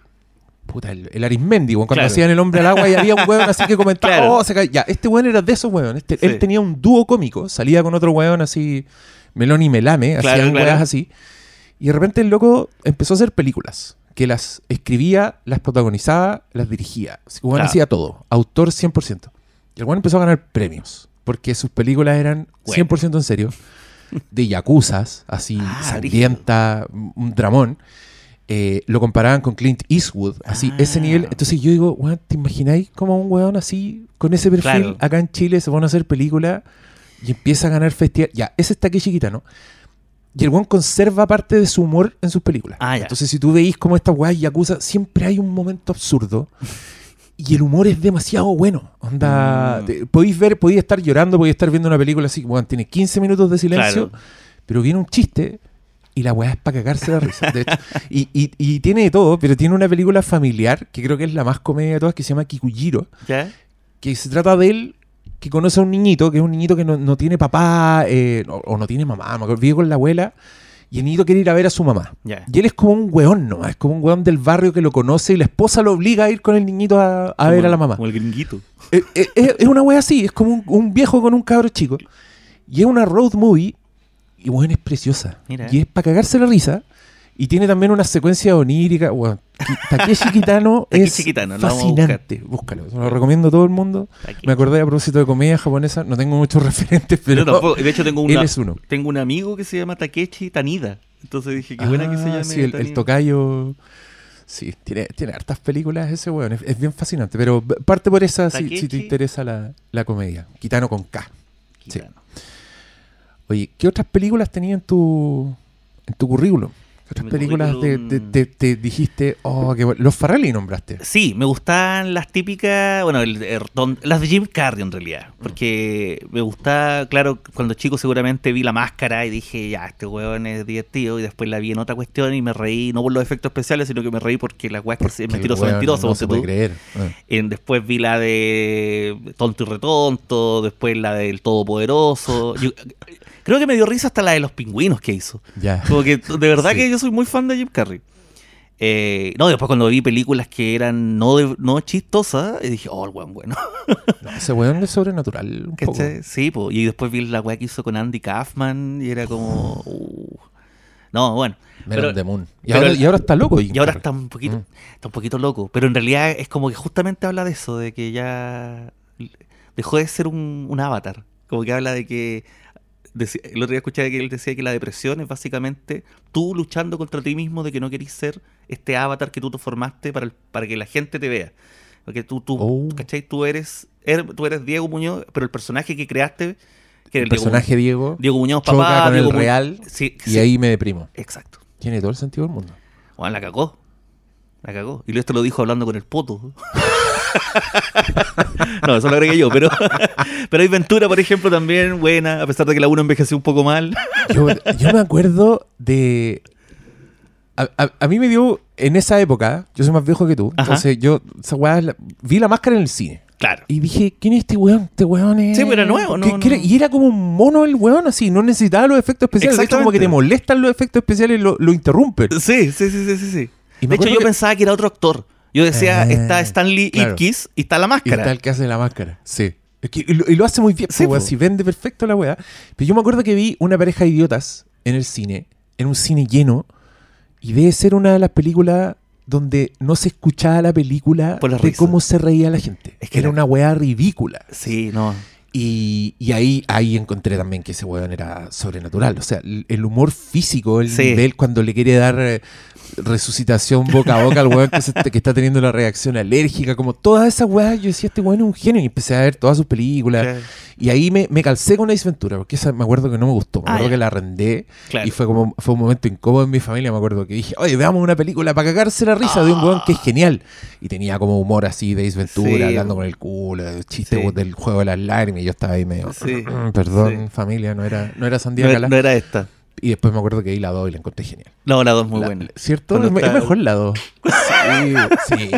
puta, el, el Arismendi, cuando Claro. hacían el hombre al agua y había un weón así que comentaba, Claro. "Oh, se cae". Ya, este weón era de esos weón. Este, Sí. Él tenía un dúo cómico, salía con otro weón así, Melón y Melame, Claro, hacían weas así. Y de repente el loco empezó a hacer películas. Que las escribía, las protagonizaba, las dirigía. Así que weón Claro. hacía todo. Autor 100%. Y el empezó a ganar premios. Porque sus películas eran Bueno. 100% en serio. De yacuzas, así Ah, sangrienta, un dramón. Eh, lo comparaban con Clint Eastwood, así, Ah. ese nivel. Entonces yo digo, ¿te imagináis como un weón así, con ese perfil, Claro. acá en Chile se van a hacer películas y empieza a ganar festival? Ya, ese está aquí chiquita, ¿no? Y el weón conserva parte de su humor en sus películas. Ah, ya. Entonces, si tú veis como estas weas yakuza, siempre hay un momento absurdo. Y el humor es demasiado bueno. Onda, Mm. te- podéis ver, podéis estar llorando, podéis estar viendo una película así, tiene 15 minutos de silencio, Claro. pero viene un chiste y la weá es para cagarse la risa. De hecho, y, y- y tiene de todo, pero tiene una película familiar, que creo que es la más comedia de todas, que se llama Kikujiro, que se trata de él que conoce a un niñito, que es un niñito que no, no tiene papá eh, o, o no tiene mamá, me acuerdo, vive con la abuela, y el niñito quiere ir a ver a su mamá. Y él es como un weón, ¿no? Es como un weón del barrio que lo conoce y la esposa lo obliga a ir con el niñito a, a ver a la mamá. Como el gringuito. Eh, eh, Es, una wea así, es como un, un viejo con un cabro chico. Y es una road movie, y weón es preciosa. Mira. Y es para cagarse la risa. Y tiene también una secuencia onírica. Ki- Takeshi Kitano [LAUGHS] es Takeshi a fascinante. Búscalo, se lo recomiendo a todo el mundo. Me acordé a propósito de comedia japonesa, no tengo muchos [LAUGHS] referentes, pero Yo tampoco. De hecho, tengo, él una, es uno. tengo un amigo que se llama Takechi Tanida. Entonces dije, qué buena que se Ah, llame. sí, el, el tocayo. Sí, tiene, tiene hartas películas ese weón. Es, es bien fascinante. Pero parte por esa si, si te Takeshi. interesa la, la comedia. Kitano con K. Sí. Kitano. Oye, ¿qué otras películas tenías en tu, en tu currículum? ¿Qué otras películas te, currículum- te- te- te dijiste, oh, qué bueno? Los Farrelly nombraste. Sí, me gustan las típicas, bueno, el- las de Jim Carrey en realidad, porque me gusta, claro, cuando chico seguramente vi la máscara y dije, ya, este hueón es divertido, y después la vi en otra cuestión y me reí, no por los efectos especiales, sino que me reí porque la weá es mentiroso, weón mentiroso, No se puede tú. creer. Ah. En- después vi la de Tonto y Retonto, después la del Todopoderoso. Yo- creo que me dio risa hasta la de los pingüinos que hizo. Ya. Como que de verdad [LAUGHS] Sí. que yo soy muy fan de Jim Carrey. Eh, no, después cuando vi películas que eran no, de- no chistosas, y dije, oh, el weón bueno. [LAUGHS] No, ese weón es sobrenatural un poco. Sí, po. y después vi la weá que hizo con Andy Kaufman y era como... uh. No, bueno. Pero- the Moon. Y, pero ahora, y ahora está loco. Jim y ahora está un poquito, Mm. está un poquito loco. Pero en realidad es como que justamente habla de eso, de que ya dejó de ser un, un avatar. Como que habla de que. Deci- el otro día escuché que él decía que la depresión es básicamente tú luchando contra ti mismo de que no querís ser este avatar que tú te formaste para, el- para que la gente te vea. Porque tú, tú, Oh. ¿cachai? Tú eres, er- tú eres Diego Muñoz, pero el personaje que creaste Que el el Diego- personaje Diego, Diego Muñoz, papá, con Diego el real Sí, y sí, ahí me deprimo. Exacto. Tiene todo el sentido del mundo. Bueno, la cagó. La cagó. Y esto lo dijo hablando con el poto. [LAUGHS] no, eso lo agregué yo, pero, [LAUGHS] pero hay Ventura, por ejemplo, también buena, a pesar de que la 1 envejeció un poco mal. [LAUGHS] Yo, yo me acuerdo de. A, a- a mí me dio en esa época, yo soy más viejo que tú, Ajá. entonces yo esa weá la- vi la máscara en el cine. Claro. Y dije, ¿quién es este weón? Este weón es. Sí, pero era nuevo, ¿Qué- no, era? Y era como un mono el weón, así, no necesitaba los efectos especiales. De hecho, como que te molestan los efectos especiales, lo, lo interrumpen. Sí, sí, sí, sí, sí. sí. Y De hecho, yo que- pensaba que era otro actor. Yo decía, Ah, está Stanley claro. Ipkiss y está la Y máscara. está el que hace la máscara. Sí. Es que- y, lo, y lo hace muy bien, Sí, po, weón, po. si vende perfecto la weá. Pero yo me acuerdo que vi una pareja de idiotas en el cine, en un cine lleno, y debe ser una de las películas donde no se escuchaba la película Por la de risa. cómo se reía la gente. Es que era era- una weá ridícula. Sí, no. Y, y ahí, ahí encontré también que ese weón era sobrenatural. O sea, el el humor físico, el Sí. nivel cuando le quiere dar eh, resucitación boca a boca al weón que, se- que está teniendo la reacción alérgica, como todas esas weas, yo decía, este weón es un genio. Y empecé a ver todas sus películas. Claro. Y ahí me, me calcé con Ace Ventura, porque esa me acuerdo que no me gustó. Me Ah, acuerdo que la arrendé. Claro. Y fue como fue un momento incómodo en mi familia. Me acuerdo que dije, oye, veamos una película para cagarse la risa de un weón que es genial. Y tenía como humor así de Ace Ventura, Sí. hablando con el culo, chistes Sí. del juego de las lágrimas. Y yo estaba ahí medio, Sí. perdón, Sí. familia, no era, no era No, Sandía era- Cala. no era esta. Y después me acuerdo que ahí la 2 y la encontré genial. No, la 2 es muy La- buena. ¿Cierto? Es, está- es mejor la 2. [LAUGHS] Sí, sí.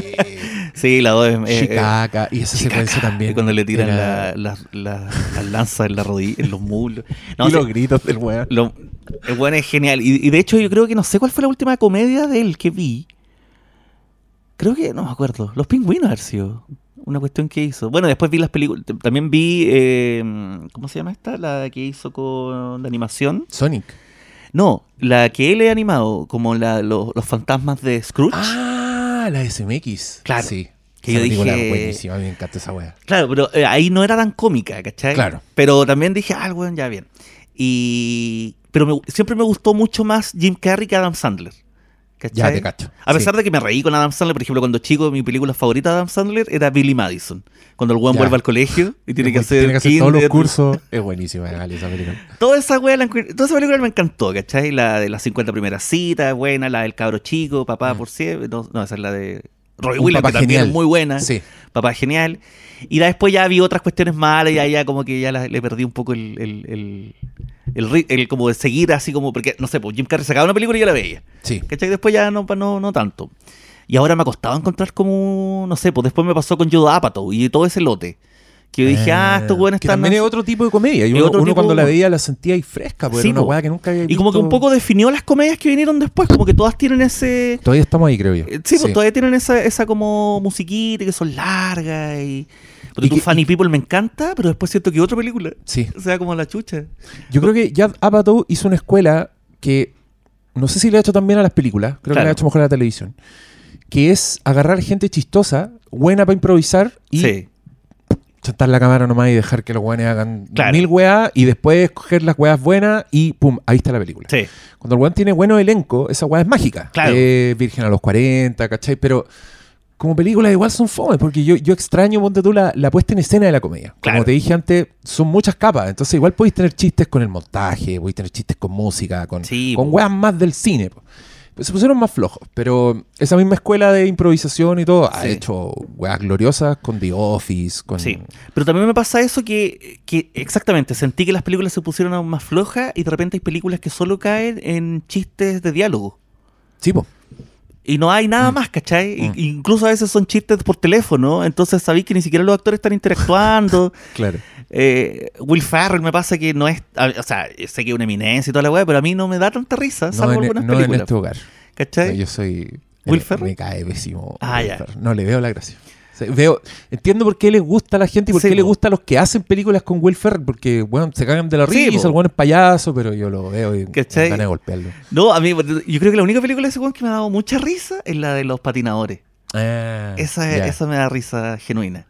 Sí, la 2 es. eh, Chicaca. Y esa Chicaca. secuencia también. Y cuando le tiran era- la- la- la- las lanzas en la rodilla, en los muslos. No, [LAUGHS] y los gritos del weón. lo- el weón es genial. Y, y de hecho, yo creo que no sé cuál fue la última comedia de él que vi. Creo que, no me acuerdo. Los pingüinos, sido. Una cuestión que hizo. Bueno, después vi las películas. También vi. eh, ¿Cómo se llama esta? La que hizo con la animación. Sonic. No, la que él ha animado, como la, los, los fantasmas de Scrooge. Ah, la SMX. Claro. Sí. Que Esa yo película dije- buenísima, a mí me encanta esa wea. Claro, pero eh, ahí no era tan cómica, ¿cachai? Claro. Pero también dije, ah, bueno, ya bien. Y. Pero me- siempre me gustó mucho más Jim Carrey que Adam Sandler. ¿Cachai? Ya te cacho. A pesar Sí. de que me reí con Adam Sandler, por ejemplo, cuando chico, mi película favorita de Adam Sandler era Billy Madison. Cuando el weón vuelve al colegio y tiene que Es hacer, tiene que hacer todos los cursos. Es buenísima, esa película. [LAUGHS] Toda esa wea, la toda esa película me encantó, ¿cachai? La de las 50 primeras citas, buena, la del cabro chico, papá por siempre. No, no, esa es la de Roy Mm. Un Williams, que también genial. es muy buena. Sí. Papá genial. Y después ya vi otras cuestiones malas y ya, ya como que ya la- le perdí un poco el, el, el, el el como de seguir así como, porque no sé, pues Jim Carrey sacaba una película y yo la veía. Sí. ¿Cachai? Después ya no, no, no tanto. Y ahora me ha costado encontrar como, no sé, pues después me pasó con Yoda Apatow y todo ese lote. Que yo dije, ah, estos buenos están... también es otro tipo de comedia. Y uno, otro uno cuando de la veía la sentía ahí fresca, porque Sí, era una weá que nunca había Y como que un visto. poco definió las comedias que vinieron después, como que todas tienen ese... Todavía estamos ahí, creo yo. Eh, Sí, pues todavía tienen esa, esa como musiquita que son largas y... Porque Y tu que- Funny People me encanta, pero después siento que otra película. Sí. [LAUGHS] O sea, como la chucha. Yo creo que Judd Apatow hizo una escuela que no sé si le ha hecho también a las películas, creo que Claro. le ha hecho mejor a la televisión, que es agarrar gente chistosa, buena para improvisar y Sí. chantar la cámara nomás y dejar que los weones hagan Claro. mil weas y después coger las weas buenas y pum, ahí está la película. Sí. Cuando el weón tiene bueno elenco, esa wea es mágica. Claro. Eh, Virgen a los 40, ¿cachai? Pero como películas igual son fome, porque yo, yo extraño, ponte tú, la, la puesta en escena de la comedia. Claro. Como te dije antes, son muchas capas. Entonces igual podéis tener chistes con el montaje, podéis tener chistes con música, con, Sí, con weas más del cine. Pues se pusieron más flojos, pero esa misma escuela de improvisación y todo ha hecho weas gloriosas con The Office, con... Sí, pero también me pasa eso que, que exactamente, sentí que las películas se pusieron aún más flojas y de repente hay películas que solo caen en chistes de diálogo. Sí, po. Y no hay nada más, ¿cachai? Mm. Incluso a veces son chistes por teléfono, entonces sabéis que ni siquiera los actores están interactuando. [LAUGHS] claro. Eh, Will Ferrell me pasa que no es, o sea, sé que es una eminencia y toda la weá, pero a mí no me da tanta risa, No, salvo en, algunas no en películas. este hogar. ¿Cachai? Yo soy. ¿Will Ferrell? Me cae pésimo. Ah, ya. No le veo la gracia. O sea, veo, entiendo por qué les gusta a la gente y por Sí, qué les po. gusta a los que hacen películas con Will Ferrell, porque, bueno, se cagan de la Sí, risa, po. el bueno es payaso, pero yo lo veo y ganas de golpearlo. No, a mí, yo creo que la única película de ese weón que me ha dado mucha risa es la de los patinadores. Ah, Esa, ya. esa me da risa genuina.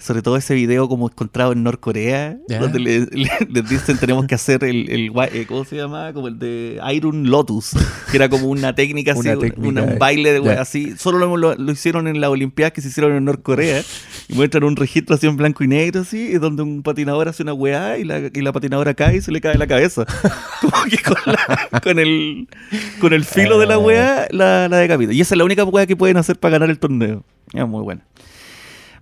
Sobre todo ese video como encontrado en Norcorea, Ya. donde le- le- les dicen tenemos que hacer el, eh, ¿cómo se llama? Como el de Iron Lotus, que era como una técnica así, Una una- técnica, una- un baile de Ya. así. Solo lo, lo- lo hicieron en las Olimpiadas que se hicieron en Norcorea y muestran un registro así en blanco y negro, así, donde un patinador hace una weá y la, y la patinadora cae y se le cae la cabeza. [LAUGHS] Como que con, la- con el, con el filo de la weá la, la decapita. Y esa es la única weá que pueden hacer para ganar el torneo. Es muy buena.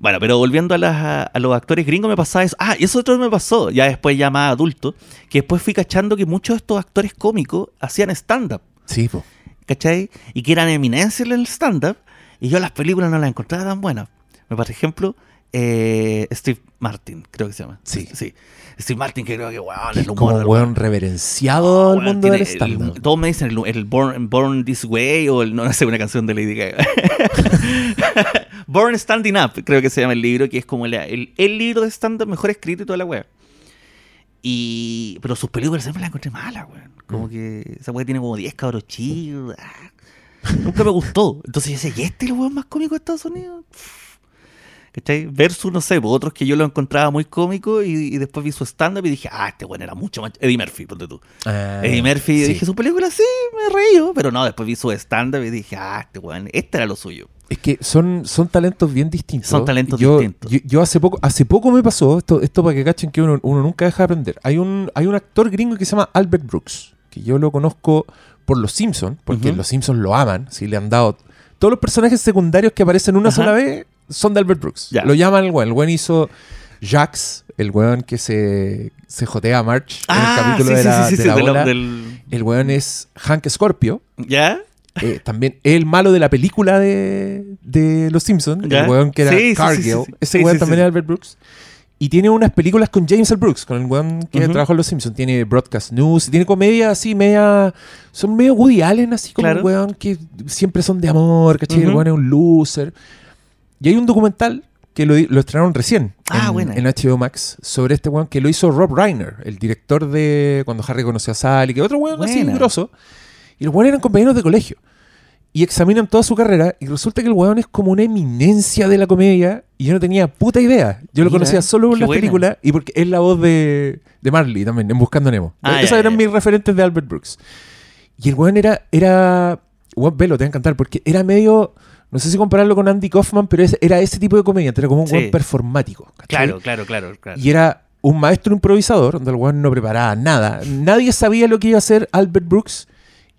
Bueno, pero volviendo a, las- a los actores gringos me pasaba eso. Ah, y eso otro me pasó, ya después ya más adulto, que después fui cachando que muchos de estos actores cómicos hacían stand-up, Sí, po. ¿cachai? Y que eran eminencias en el stand-up, y yo las películas no las encontraba tan buenas. Por ejemplo, eh, Steve Martin, creo que se llama. Sí. Sí. Steve Martin, que creo que, weón, Que el es humor como un del weón reverenciado al Bueno, mundo tiene del el- stand-up. todos me dicen el, el Born, Born This Way o el, no, no sé, una canción de Lady Gaga. [LAUGHS] [LAUGHS] Born Standing Up, creo que se llama el libro, que es como el, el, el libro de stand-up mejor escrito y toda la wea. Y, pero sus películas siempre las encontré malas, weón. Como que esa wea tiene como 10 cabros chicos. ah. Nunca me gustó. Entonces yo decía, ¿y este es el weón más cómico de Estados Unidos? ¿Cachai? Versus, no sé, pues, otros que yo lo encontraba muy cómico y, y después vi su stand-up y dije, ah, este weón era mucho más. Eddie Murphy, ponte tú. Ah, Eddie Murphy, sí. dije su película, sí, me reí, pero no, después vi su stand-up y dije, ah, este weón, este era lo suyo. Es que son, son talentos bien distintos. Son talentos yo, distintos. Yo, yo hace poco, hace poco me pasó, esto, esto para que cachen que uno, uno nunca deja de aprender. Hay un, hay un actor gringo que se llama Albert Brooks, que yo lo conozco por Los Simpsons, porque. Los Simpsons lo aman, si le han dado... Todos los personajes secundarios que aparecen una Ajá. sola vez son de Albert Brooks. Lo llaman el weón. El weón hizo Jax, el weón que se, se jotea a March en el capítulo de la, de la de la- bola. del- El weón es Hank Scorpio, ¿Ya? eh, también el malo de la película de, de Los Simpsons, Ya. el weón que era Sí, sí, sí, Cargill, sí, sí. ese Sí, weón sí, también sí. es Albert Brooks. Y tiene unas películas con James L. Brooks, con el weón que Ujú. trabajó en Los Simpsons. Tiene Broadcast News, tiene comedia así, media. Son medio Woody Allen, así como Claro. un weón que siempre son de amor, ¿cachai? El Ujú. weón es un loser. Y hay un documental que lo, estrenaron recién Ah, en, buena. en HBO Max sobre este weón que lo hizo Rob Reiner, el director de Cuando Harry conoció a Sally, que otro weón así grosso. Y los weones eran compañeros de colegio. Y examinan toda su carrera y resulta que el weón es como una eminencia de la comedia y yo no tenía puta idea. Yo lo Mira, conocía solo por las buena. películas y porque es la voz de, de Marley también, en Buscando Nemo. Ah, Esos eran mis referentes de Albert Brooks. Y el weón era, era, weón, velo, te va a encantar porque era medio, no sé si compararlo con Andy Kaufman, pero es- era ese tipo de comedia, era como un Sí. weón performático. ¿cachai? Claro, claro, claro, claro. Y era un maestro improvisador, donde el weón no preparaba nada. Nadie sabía lo que iba a hacer Albert Brooks.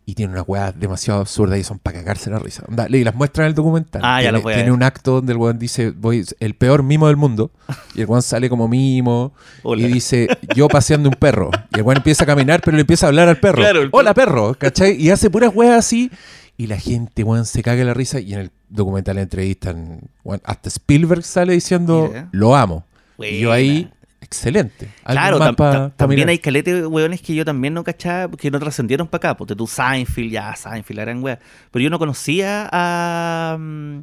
Y tiene una weá demasiado absurda y son para cagarse la risa. Onda, y las muestra en el documental. Ah, ya tiene, lo voy a tiene ver. un acto donde el weón dice, voy, el peor mimo del mundo. [LAUGHS] Y el weón sale como mimo. Hola. Y dice, yo paseando un perro. Y el weón empieza a caminar, pero le empieza a hablar al perro. Claro, Hola perro, ¿cachai? Y hace puras weas así. Y la gente, weón, se caga la risa. Y en el documental entrevistan, weón, hasta Spielberg sale diciendo, Mira. lo amo. Y yo ahí, excelente. Claro, más tam- pa- tam- pa también mirar. hay calete weones que yo también no cachaba, que no trascendieron para acá. Porque tú, Seinfeld, ya, Seinfeld, la gran wea. Pero yo no conocía a, mm,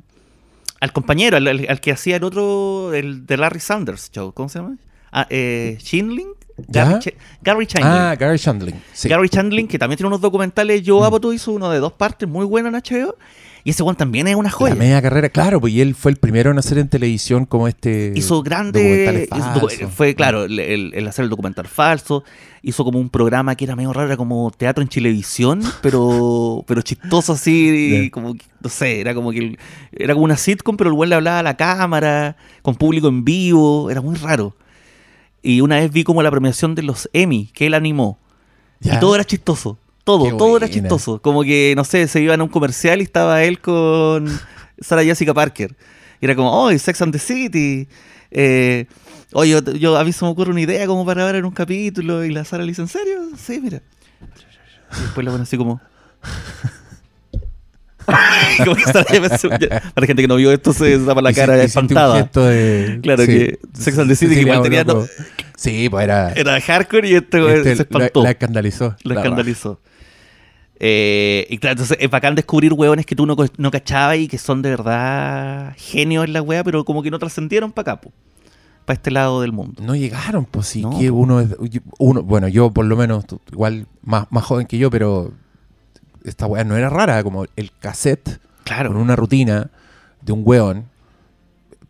al compañero, al, al- al que hacía el otro, el de Larry Sanders Show. ¿Cómo se llama? Ah, eh, Chandling. ¿Ya? Gary, Ch- Gary Chandling. Ah, Gary Shandling. Sí. Gary Chandling, que también tiene unos documentales. Yo Apoto hizo uno de dos partes muy bueno en HBO. Y ese one también es una La joya. media carrera, claro, pues y él fue el primero en hacer en televisión como este. hizo grande documentales hizo docu- falsos. fue claro el, hacer el documental falso hizo como un programa que era medio raro era como teatro en Chilevisión [LAUGHS] pero pero chistoso así Ya. como no sé era como que era como una sitcom pero el güey le hablaba a la cámara con público en vivo era muy raro y una vez vi como la premiación de los Emmy que él animó Ya. y todo era chistoso. Todo, Qué todo era chistoso. Como que, no sé, se iban a un comercial y estaba él con [LAUGHS] Sarah Jessica Parker. Y era como, oh, Sex and the City. Eh, oye, yo, yo- a mí se me ocurre una idea como para ver en un capítulo. Y la Sara le dice, ¿en serio? Sí, mira. Y después la pone así como... [LAUGHS] Como para la gente que no vio esto, se tapa la cara un espantada. gesto de- Claro que Sex and the City, que igual tenía- loco. Sí, pues era. Era hardcore y este, güey este, se espantó. La, la escandalizó. La escandalizó. Eh, y claro, entonces es bacán descubrir hueones que tú no, no cachabas y que son de verdad genios en la wea, pero como que no trascendieron para acá, para este lado del mundo. No llegaron, pues sí, No, que uno es. Uno, bueno, yo por lo menos, igual más, más joven que yo, pero esta weá no era rara, como el cassette Claro. con una rutina de un weón,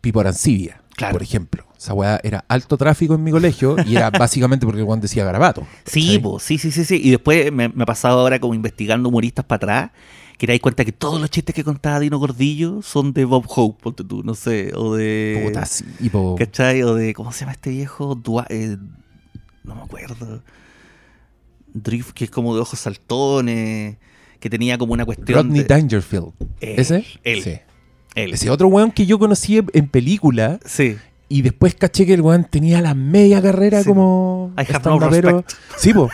Pipo Arancibia. Claro. por ejemplo. Esa weá era alto tráfico en mi colegio y era [LAUGHS] básicamente porque el weón decía garabato. Sí, po, sí, sí, sí, sí. Y después me, me ha pasado ahora como investigando humoristas para atrás, que te das cuenta que todos los chistes que contaba Dino Gordillo son de Bob Hope, ponte tú, no sé, o de... Puta, sí, po. ¿Cachai? O de, ¿cómo se llama este viejo? Dua- eh, no me acuerdo. Drift, que es como de ojos saltones, que tenía como una cuestión Rodney de... Dangerfield. ¿Ese? él. Sí. Él. Ese otro weón que yo conocí en película Sí. Y después caché que el weón tenía la media carrera Sí, como. I have no stand-upero. respect. Sí, po.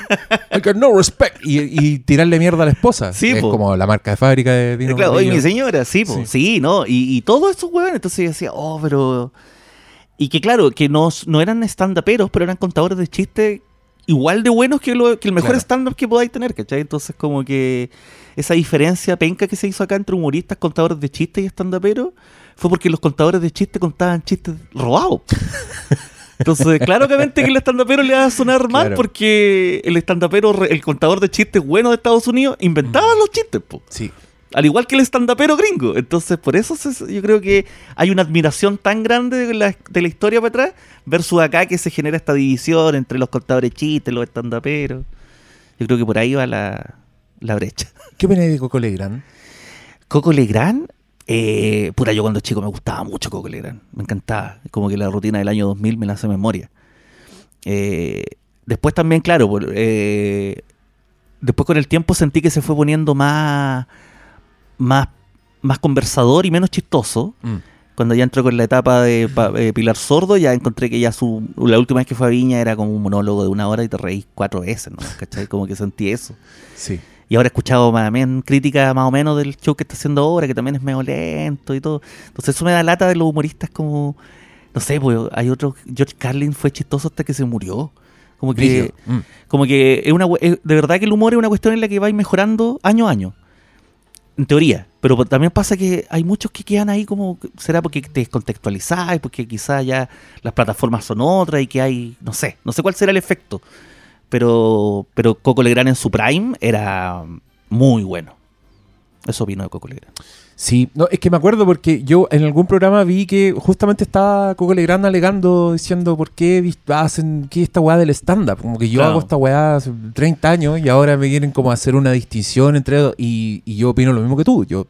I got no respect. Y, y tirarle mierda a la esposa. Sí, es po. como la marca de fábrica de Dino claro, oye, mi señora, sí, po, Sí. sí. ¿no? Y, y todos esos huevones, entonces yo decía, oh, pero... Y que claro, que no, no eran stand-uperos, pero eran contadores de chistes igual de buenos que, lo- que el mejor Claro. stand-up que podáis tener, ¿cachai? Entonces como que esa diferencia penca que se hizo acá entre humoristas, contadores de chistes y stand-uperos fue porque los contadores de chistes contaban chistes robados. Entonces, claramente que el stand-upero le va a sonar mal Claro. porque el stand-upero, re- el contador de chistes bueno de Estados Unidos, inventaba Mm. los chistes, po. Sí. Al igual que el stand-upero gringo. Entonces, por eso se- yo creo que hay una admiración tan grande de la, de la historia para atrás, versus acá que se genera esta división entre los contadores de chistes, los stand-uperos. Yo creo que por ahí va la, la brecha. ¿Qué opinas de Coco Legrand? Coco Legrand, eh, puta, yo cuando chico me gustaba mucho Coco Legrand. Me encantaba. Como que la rutina del año 2000 me la hace memoria. Eh, después también, claro, eh, después con el tiempo sentí que se fue poniendo más, más, más conversador y menos chistoso. Mm. Cuando ya entró con la etapa de Pa- eh, Pilar Sordo, ya encontré que ya su la última vez que fue a Viña era como un monólogo de una hora y te reís cuatro veces, ¿no? ¿Cachai? Como que sentí eso. Sí. Y ahora he escuchado más bien crítica más o menos del show que está haciendo ahora, que también es medio lento y todo. Entonces eso me da lata de los humoristas como... No sé, pues hay otro... George Carlin fue chistoso hasta que se murió. Como que. Mm. como que es una... es- de verdad que el humor es una cuestión en la que vais mejorando año a año. En teoría. Pero también pasa que hay muchos que quedan ahí como... ¿Será porque te descontextualizáis? Porque quizás ya las plataformas son otras y que hay... No sé. No sé cuál será el efecto. Pero, pero Coco Legrand en su prime era muy bueno. Eso vino de Coco Legrand. Sí, no, es que me acuerdo porque yo en algún programa vi que justamente estaba Coco Legrand alegando, diciendo por qué hacen que esta weá del stand-up. Como que yo Claro. hago esta weá hace 30 años y ahora me quieren como hacer una distinción entre dos. Y, y yo opino lo mismo que tú. Yo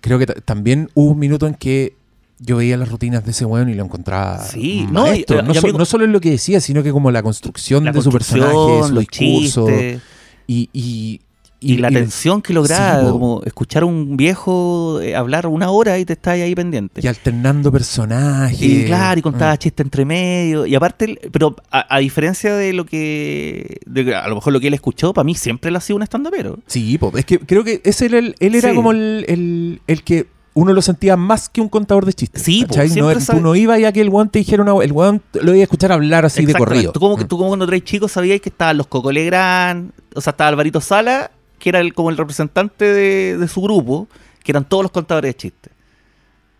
creo que ta- también hubo un minuto en que yo veía las rutinas de ese weón y lo encontraba Sí, no, maestro. y- no, y so- amigo- no solo en lo que decía, sino que como la construcción La de su personaje, su los discurso. chistes Y, y, y, la tensión que lograba, Sí, como escuchar a un viejo eh, hablar una hora y te estás ahí pendiente. y alternando personajes. Y claro, y contaba Ah. chistes entre medio. Y aparte, pero a, a diferencia de lo que. de a lo mejor lo que él escuchó, para mí siempre él ha sido un stand-upero. Sí, po, es que creo que ese era el, él era Sí. como el, el- el que uno lo sentía más que un contador de chistes. Sí, ¿cachai? no, sabe- tú no ibas ya que el weón te dijera una el weón lo iba a escuchar hablar así de corrido. Tú como, Mm. tú como cuando traes chicos sabías que estaban los Coco Legrand, o sea, estaba Alvarito Sala, que era el, como el representante de, de su grupo, que eran todos los contadores de chistes.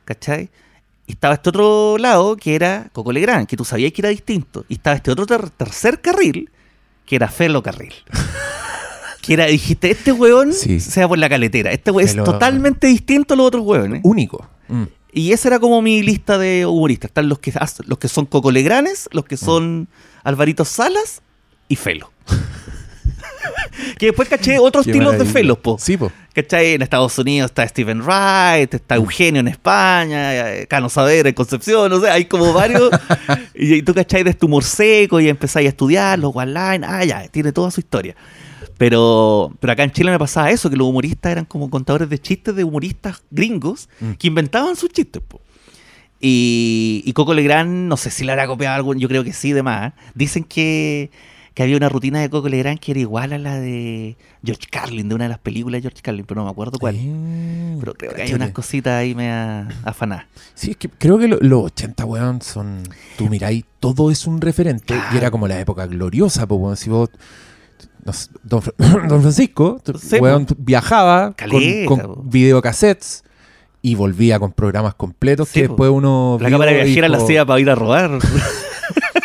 ¿Cachai? Y estaba este otro lado, que era Coco Legrand, que tú sabías que era distinto. Y estaba este otro ter- tercer carril, que era Felo Carril. [LAUGHS] que era, dijiste, este weón Sí. sea por la caletera. Este weón es totalmente distinto a los otros weones. Único. Mm. Y esa era como mi lista de humoristas. Están los que, los que son Coco Legranes, los que Mm. son Alvarito Salas y Felo. [LAUGHS] que después caché otros Qué estilos de maravilla. Felos, po. Sí, po. ¿Cachai? En Estados Unidos está Steven Wright, está Eugenio en España, eh, Cano Saavedra en Concepción, o sea, hay como varios. [LAUGHS] y, y tú, ¿cachai? De este humor seco y empezáis a estudiar los one line. Ah, ya, tiene toda su historia. Pero, pero acá en Chile me pasaba eso, que los humoristas eran como contadores de chistes de humoristas gringos Mm. que inventaban sus chistes. po. Y, y Coco Legrand, no sé si le habrá copiado algo, yo creo que sí, de más. Dicen que, que había una rutina de Coco Legrand que era igual a la de George Carlin, de una de las películas de George Carlin, pero no me acuerdo cuál. Eh, Pero creo que hay unas cositas ahí me afanadas. Sí, es que creo que lo- los 80, weón, son. Tú miráis, todo es un referente. Y era como la época gloriosa, pues. Si vos. Don, Fra- [COUGHS] Don Francisco, t- Sí, weón, viajaba Caleta, con, con videocassettes y volvía con programas completos Sí, que po. después uno. La cámara viajera la dijo, hacía para ir a robar. [LAUGHS]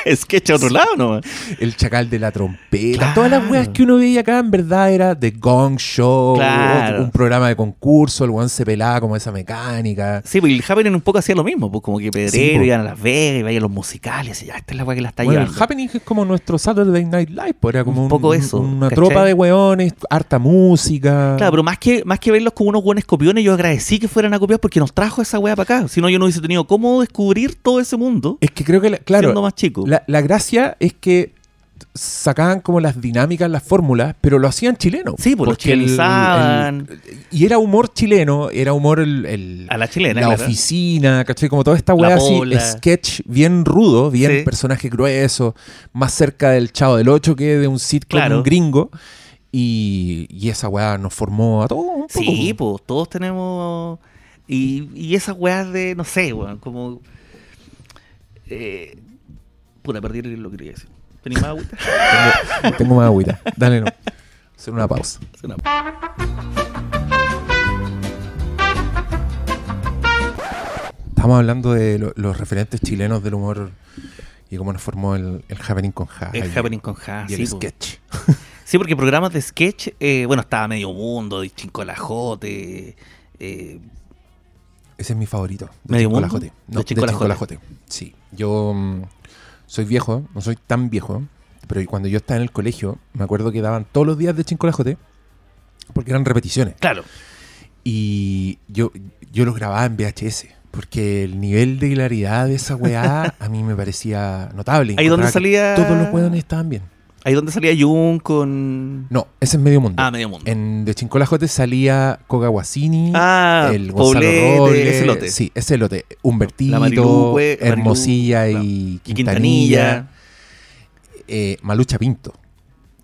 [LAUGHS] sketch a otro lado nomás. El chacal de la trompeta. Claro. Todas las weas que uno veía acá en verdad era The Gong Show, Claro. otro- un programa de concurso, el weón se pelaba como esa mecánica. Sí, pues el Happening un poco hacía lo mismo, pues como que Pedrero po. iban a Las Vegas, iban a los musicales, y ya, esta es la weá que la está Bueno, el. Happening es como nuestro Saturday Night Live, pues era como Un un- poco eso, una ¿cachai? tropa de weones, harta música. Claro, pero más que, más que verlos como unos buenos copiones, yo agradecí que fueran a copiar porque nos trajo esa weá para acá. Si no, yo no hubiese tenido cómo descubrir todo ese mundo Es que creo que, la- claro, siendo más chico. la, la gracia es que sacaban como las dinámicas, las fórmulas, pero lo hacían chileno. Sí, lo Porque el- y era humor chileno, era humor el, el- A la chilena, la claro. oficina, ¿cachai? Como toda esta weá así, sketch bien rudo, bien Sí. personaje grueso, más cerca del Chavo del Ocho que de un sitcom Claro. gringo. Y, y esa weá nos formó a todos un poco. Sí, pues todos tenemos. Y, y esas weas de, no sé, weón, como. Eh, puta, perdí lo que quería decir. ¿Tenís más agüita? Tengo, tengo más agüita. Dale, no. Hacer una pausa. Hace una- Estamos hablando de lo- los referentes chilenos del humor y cómo nos formó el, el happening con Ja. El y- Happening con Ja, y el sketch. Sí, porque programas de sketch, eh, bueno, estaba Medio Mundo, de Chincolajote. Eh, Ese es mi favorito. de ¿Medio Chincolajote. mundo? No, De de Chincolajote. Chincolajote. Sí. Yo mm, soy viejo, no soy tan viejo, pero cuando yo estaba en el colegio, me acuerdo que daban todos los días de Chincolajote porque eran repeticiones. claro, Y yo, yo los grababa en VHS. Porque el nivel de hilaridad de esa weá [LAUGHS] a mí me parecía notable. Ahí donde salía- Todos los weones estaban bien. Ahí donde salía Jun con. No, ese es Medio Mundo. Ah, Medio Mundo. En De Chincolajote salía Coca Guasini, Ah, el Gonzalo Poblete, Robles, ese lote. Sí, ese lote. Humbertito, La Marilu, Hermosilla y, y Quintanilla. eh, Malucha Pinto,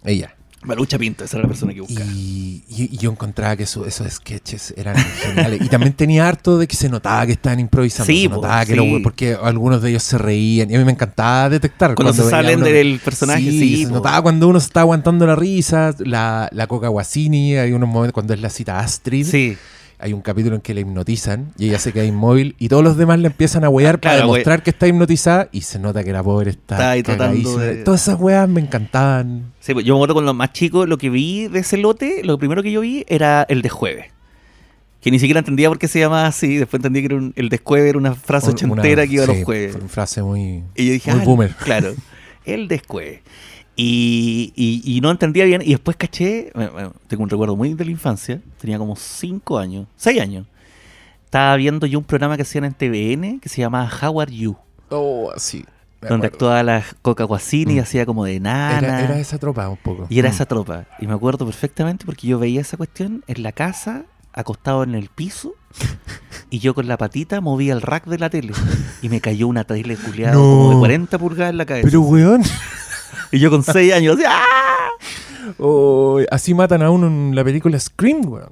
ella. Malucha Pinto, esa era la persona que buscaba. Y, y- y yo encontraba que eso- esos sketches eran geniales. Y también tenía harto de que se notaba que estaban improvisando. Sí, se que sí. porque algunos de ellos se reían. Y a mí me encantaba detectar. Cuando se salen uno- del personaje, sí, se po. notaba cuando uno se está aguantando la risa. La, la Coca Guasini, hay unos momentos cuando es la cita Astrid. Sí, Hay un capítulo en que la hipnotizan y ella se queda inmóvil y todos los demás le empiezan a huear Ah, claro, para demostrar que está hipnotizada y se nota que la pobre está, Está tratando de- Todas esas weas me encantaban. sí, pues yo me acuerdo con los más chicos, lo que vi de ese lote, lo primero que yo vi era el de jueves. Que ni siquiera entendía por qué se llamaba así. Después entendí que era un- el de jueves era una frase Una- ochentera que iba sí, los jueves. Fue una frase muy, Y yo dije, muy ah, boomer. Claro, [LAUGHS] el descueve. Y, y, y no entendía bien. Y después caché, bueno, tengo un recuerdo muy de la infancia, tenía como 5 años, 6 años. Estaba viendo yo un programa que hacían en TVN que se llamaba How Are You, Oh, sí. donde actuaba la Coca Guasini y Mm. hacía como de nana. Era, era esa tropa un poco. Y era Mm. esa tropa. Y me acuerdo perfectamente porque yo veía esa cuestión en la casa, acostado en el piso, y yo con la patita movía el rack de la tele. Y me cayó una tele culiada No. como de 40 pulgadas en la cabeza. Pero weón, Y yo con 6 años, así, ¡ah! oh, así matan a uno en la película Scream, weón.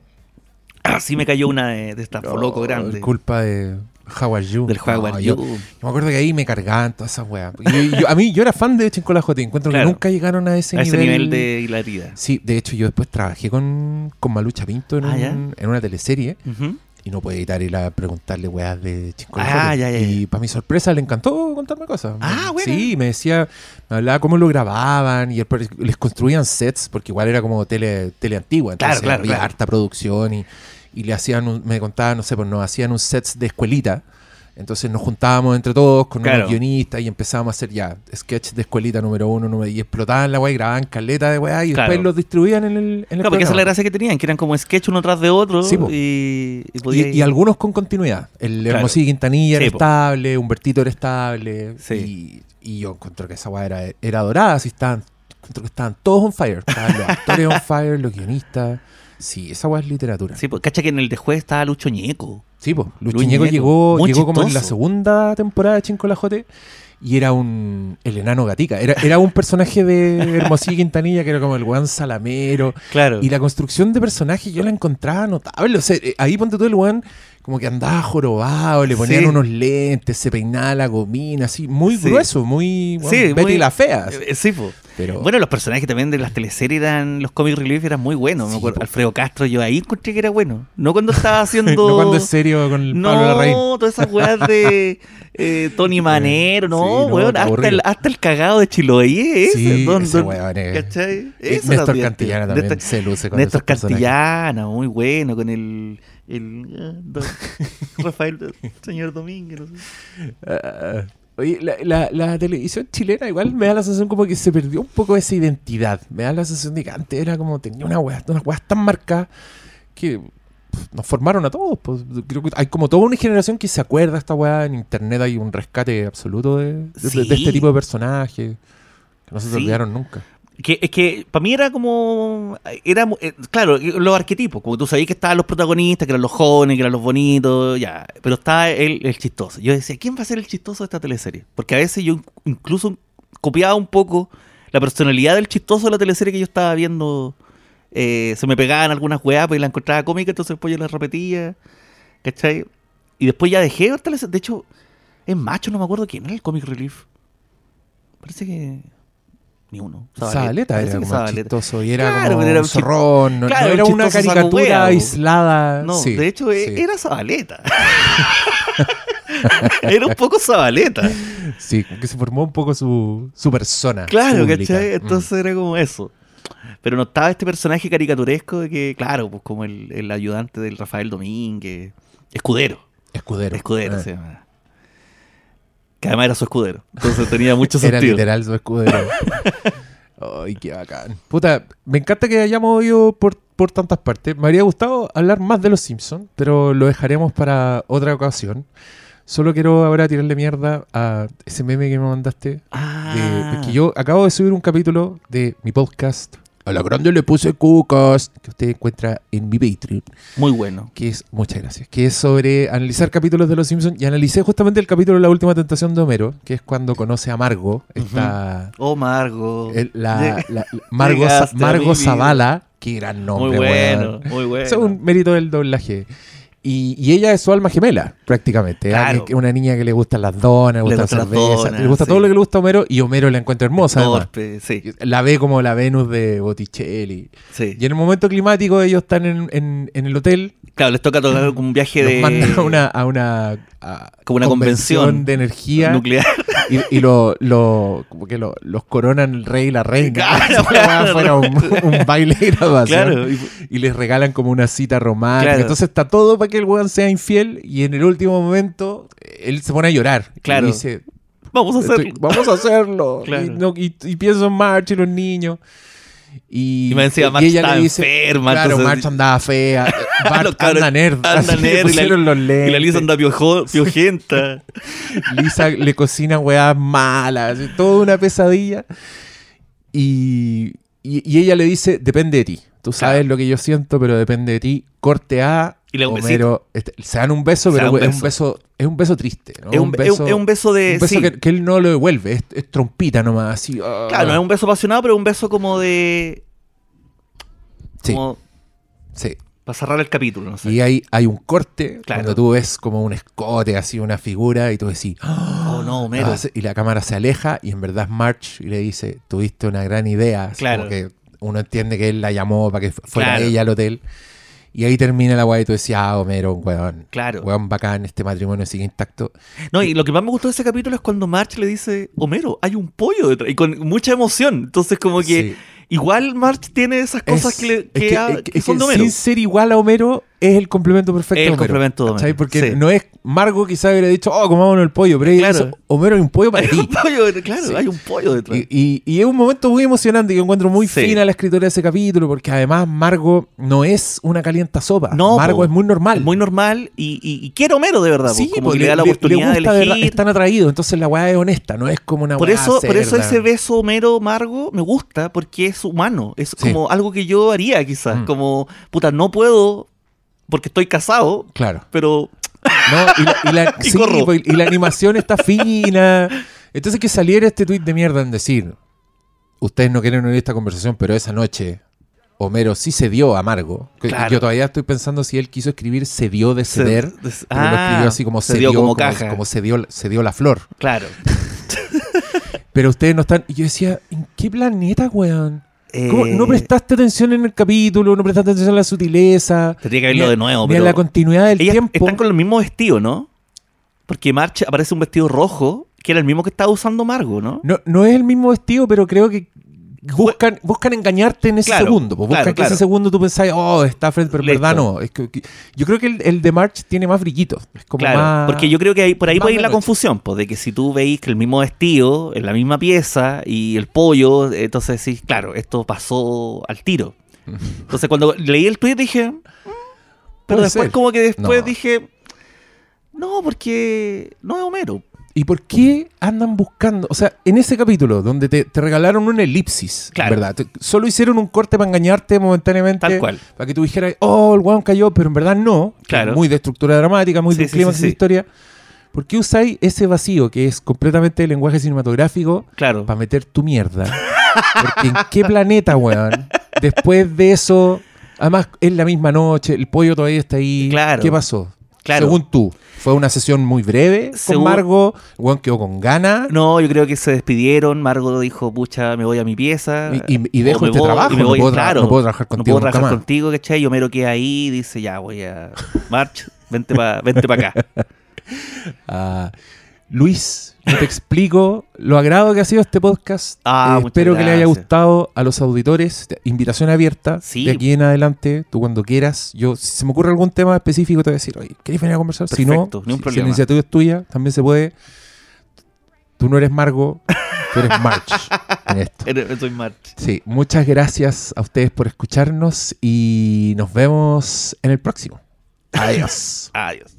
Así me cayó una de, de estas loco Oh, grande. Culpa de How Are You. Del How No, Are yo- me acuerdo que ahí me cargaban todas esas weas. Yo- yo- a mí, yo era fan de Chincolajote. Encuentro Claro. que nunca llegaron a ese A ese nivel. nivel de hilaridad. Sí, de hecho, yo después trabajé con, con Malucha Pinto en, Ah, ¿ya? un- en una teleserie. Y no pude evitar ir a preguntarle weas de Chincolajote. Ah, ya, ya, Y para mi sorpresa le encantó contarme cosas. Ah, bueno. Sí, me decía, me hablaba cómo lo grababan y les construían sets, porque igual era como tele, tele antigua. Entonces Claro, claro, había claro. harta producción y, y le hacían, un- me contaba, no sé, pues nos hacían un sets de escuelita. Entonces nos juntábamos entre todos con Claro. unos guionistas y empezábamos a hacer ya sketch de escuelita número uno, número, y explotaban la weá y grababan caleta de weá y Claro. después los distribuían en el, en el Claro, porque esa es la gracia que tenían, que eran como sketch uno tras de otro. Sí, y, y podía Y, y algunos con continuidad. El Claro. Hermosillo Quintanilla era po. estable, Humbertito era estable. Sí. Y, yo encuentro que esa weá era, era dorada. Así estaban, encuentro que estaban todos on fire. Estaban los [LAUGHS] actores on fire, los guionistas. Sí, esa weá es literatura. Sí, Sí, pues, cacha que en el de juez estaba Lucho Ñeco. pues. Luis Luis Ñeco Ñeco, llegó, llegó como en la segunda temporada de Chincolajote. Y era un. El enano gatica. Era, era un personaje de Hermosillo Quintanilla que era como el weón salamero. Claro. Y la construcción de personaje yo la encontraba notable. O sea, eh, ahí ponte tú el weón, como que andaba jorobado, le ponían Sí. unos lentes, se peinaba la gomina, así, muy Sí. grueso, muy bueno, Sí, Betty muy- la fea. así. Eh, Sí, po. Pero Bueno, los personajes también de las teleseries eran, los comic relief eran muy buenos. me acuerdo. po. Alfredo Castro, yo ahí encontré que era bueno. No cuando estaba [LAUGHS] haciendo. no cuando es serio con el No, Pablo Larraín. todas esas weas de [LAUGHS] eh, Tony Manero, no, weón, hasta el, hasta el cagado de Chiloé ese. Sí, don- ese don- weón ¿Cachai? Eso Néstor también, Cantillana también Néstor, se luce con Néstor. Cantillana, muy bueno, con el. El ah, don- [LAUGHS] Rafael, señor Domínguez, no sé. Ah, oye, la, la- la televisión chilena igual me da la sensación como que se perdió un poco esa identidad. Me da la sensación de que antes era como tenía una weá, unas weas tan marcadas que pff, nos formaron a todos. pues. Creo que hay como toda una generación que se acuerda de esta weá. En internet hay un rescate absoluto de, este tipo de personajes que no se Sí. olvidaron nunca. Que, es que para mí era como. Era, eh, claro, los arquetipos. Como tú sabías que estaban los protagonistas, que eran los jóvenes, que eran los bonitos, ya. Pero estaba el, el chistoso. Yo decía, ¿quién va a ser el chistoso de esta teleserie? Porque a veces yo incluso copiaba un poco la personalidad del chistoso de la teleserie que yo estaba viendo. Eh, se me pegaban algunas weas, pues y la encontraba cómica, entonces después yo la repetía. ¿Cachai? Y después ya dejé de ver teleserie. De hecho, es macho, no me acuerdo quién era el comic relief. Parece que. Ni uno. Zabaleta era como Zabaleta. chistoso y era Claro, como pero era un zorrón, no, claro, no era un una caricatura aislada. No, Sí, de hecho e- sí. era Zabaleta. [LAUGHS] era un poco Zabaleta. Sí, como que se formó un poco su, su persona. Claro, pública. ¿cachai? Mm. Entonces era como eso. Pero no estaba este personaje caricaturesco de que, claro, pues como el, el ayudante del Rafael Domínguez. Escudero. Escudero. Escudero Ah. se llama. Que además era su escudero. Entonces tenía mucho [LAUGHS] Era sentido. literal su escudero. [LAUGHS] Ay, qué bacán. Puta, me encanta que hayamos oído por, por tantas partes. Me habría gustado hablar más de los Simpsons, pero lo dejaremos para otra ocasión. Solo quiero ahora tirarle mierda a ese meme que me mandaste. de- Ah, porque yo acabo de subir un capítulo de mi podcast. A la grande le puse cucas. Que usted encuentra en mi Patreon. muy bueno. que es, muchas gracias, que es sobre analizar capítulos de Los Simpsons y analicé justamente el capítulo de La Última Tentación de Homero, que es cuando conoce a Margo, esta, Oh, Margo. el- la, Llega- la- Margo. Zavala, que gran nombre, muy bueno, muy bueno. Eso es un mérito del doblaje. Y, y ella es su alma gemela, prácticamente. Una niña que le gustan las donas, le Le gusta la gustan las donas, le gusta sí. todo lo que le gusta a Homero y Homero la encuentra hermosa. Torpe, sí, La ve como la Venus de Botticelli. sí. Y en el momento climático ellos están en, en- en el hotel Claro, les toca tocar un viaje de... mandan a una, a una a Como una convención de energía nuclear. y, y lo, lo- como que lo- los coronan el rey y la reina Claro, claro. fuera un, un baile de Claro. y- y les regalan como una cita romántica entonces está todo para que el weón sea infiel y en el último momento él se pone a llorar Claro. y dice Vamos a hacerlo. "Estoy- vamos a hacerlo [LAUGHS] Claro. y, no- y- y pienso en March y los niños y, Y me decía, March ella le dice, enferma, Claro, entonces- March andaba fea. [LAUGHS] Bart anda nerd. anda nerd y la- los Y la Lisa anda piojo- piojenta. [LAUGHS] Lisa le cocina weas malas, toda una pesadilla. Y, y- y ella le dice, depende de ti. Tú sabes Claro. lo que yo siento, pero depende de ti. Corte A, Y le da un Homero, este, se dan un beso, Se pero un es un beso. es un beso triste. ¿no? es, un, es es beso de... un beso sí. que, que él no lo devuelve, es, es trompita nomás, así. ah. Claro, no es un beso apasionado, pero un beso como de... Sí, Como sí. para cerrar el capítulo, no sé. Y hay, hay un corte Claro. cuando tú ves como un escote, así una figura, y tú decís, Oh, no, Homero. Ah, y la cámara se aleja y en verdad es March y le dice, tuviste una gran idea. Claro. como que uno entiende que él la llamó para que fu- fuera Claro. ella al hotel. Y ahí termina la guay y tú decías, ah, Homero, un weón. Claro. Weón bacán, este matrimonio sigue intacto. No, y lo que más me gustó de ese capítulo es cuando March le dice, Homero, hay un pollo detrás. Y con mucha emoción. Entonces, como que Sí. igual March tiene esas cosas Es- que, le- es que, es que- que es son que de Homero. Sin ser igual a Homero, es el complemento perfecto El de Homero. complemento de Porque sí. no es Margo quizá hubiera dicho, oh, comámonos el pollo, pero Claro. hizo, Homero hay un pollo para [LAUGHS] ti. claro, Sí. hay un pollo detrás. Y, y- y es un momento muy emocionante que encuentro muy Sí. fina la escritura de ese capítulo, porque además Margo no es una calienta sopa. No, Margo po. es muy normal. Es muy normal y, y, quiere Homero de verdad. Sí, po, como po, que le, da la oportunidad de gusta, verdad, elegir. están atraídos, entonces la weá es honesta, no es como una Por eso, por eso ese beso Homero Margo me gusta, porque es humano. Es como algo que yo haría, quizás. Mm. Como, puta, no puedo porque estoy casado, Claro. pero No, y, la, y la- [LAUGHS] Y sí, la animación está fina. Entonces que saliera este tweet de mierda en decir, ustedes no quieren oír esta conversación, pero esa noche Homero sí cedió a Margo. Que Claro. Yo todavía estoy pensando si él quiso escribir cedió de Se- ceder. des- pero lo ah, escribió así como cedió cedió, como como, caja. como cedió, cedió la flor. Claro. [LAUGHS] Pero ustedes no están. Y yo decía, ¿en qué planeta, weón? ¿Cómo? Eh, No prestaste atención en el capítulo, no prestaste atención a la sutileza. Tendría que verlo de nuevo, Ni pero. a la continuidad del Ellas tiempo. están con el mismo vestido, ¿no? Porque March aparece un vestido rojo, que era el mismo que estaba usando Margo, ¿no? No, no es el mismo vestido, pero creo que buscan, buscan engañarte en ese Claro, segundo. pues, buscan claro, que ese segundo tú pensás, oh, está Fred, pero Listo. verdad no. Es que- que- yo creo que el, el de March tiene más brillitos. Es como Claro, más. porque yo creo que ahí, por ahí puede ir la noche. confusión, pues, de que si tú veis que el mismo vestido, en la misma pieza y el pollo, entonces sí, claro, esto pasó al tiro. [LAUGHS] Entonces cuando leí el tweet dije, "Mm", pero después ser. como que después No. dije, no, porque no es Homero. ¿Y por qué andan buscando? O sea, en ese capítulo donde te, te regalaron una elipsis, Claro. ¿verdad? Te- solo hicieron un corte para engañarte momentáneamente. Tal cual. Para que tú dijeras, oh, el weón cayó, pero en verdad no. Claro. Muy de estructura dramática, muy Sí, de sí, clímax sí, de historia. ¿Por qué usáis ese vacío que es completamente lenguaje cinematográfico Claro. para meter tu mierda? Porque en qué planeta, weón. Después de eso, además es la misma noche, el pollo todavía está ahí. Claro. ¿Qué pasó? Claro. Según tú, fue una sesión muy breve Según- con Margo, quedó con ganas. No, yo creo que se despidieron. Margo dijo, pucha, me voy a mi pieza. Y- y- y dejo este voy- trabajo, y me no voy, puedo tra- claro, no puedo trabajar contigo No puedo trabajar contigo, ¿cachai? Y Homero queda ahí y dice, ya, voy a... March, vente para vente pa acá. [LAUGHS] Ah, Luis, no te explico lo agrado que ha sido este podcast. Ah, Eh, espero que le haya gustado a los auditores. Invitación abierta. Sí. De aquí en adelante, tú cuando quieras. Yo, si se me ocurre algún tema específico, te voy a decir, oye, ¿querés venir a conversar? si no, Perfecto, ni un si- si, problema. la iniciativa es tuya, también se puede. Tú no eres Margo, [LAUGHS] tú eres March en esto. Soy March. Sí, muchas gracias a ustedes por escucharnos y nos vemos en el próximo. Adiós. [LAUGHS] Adiós.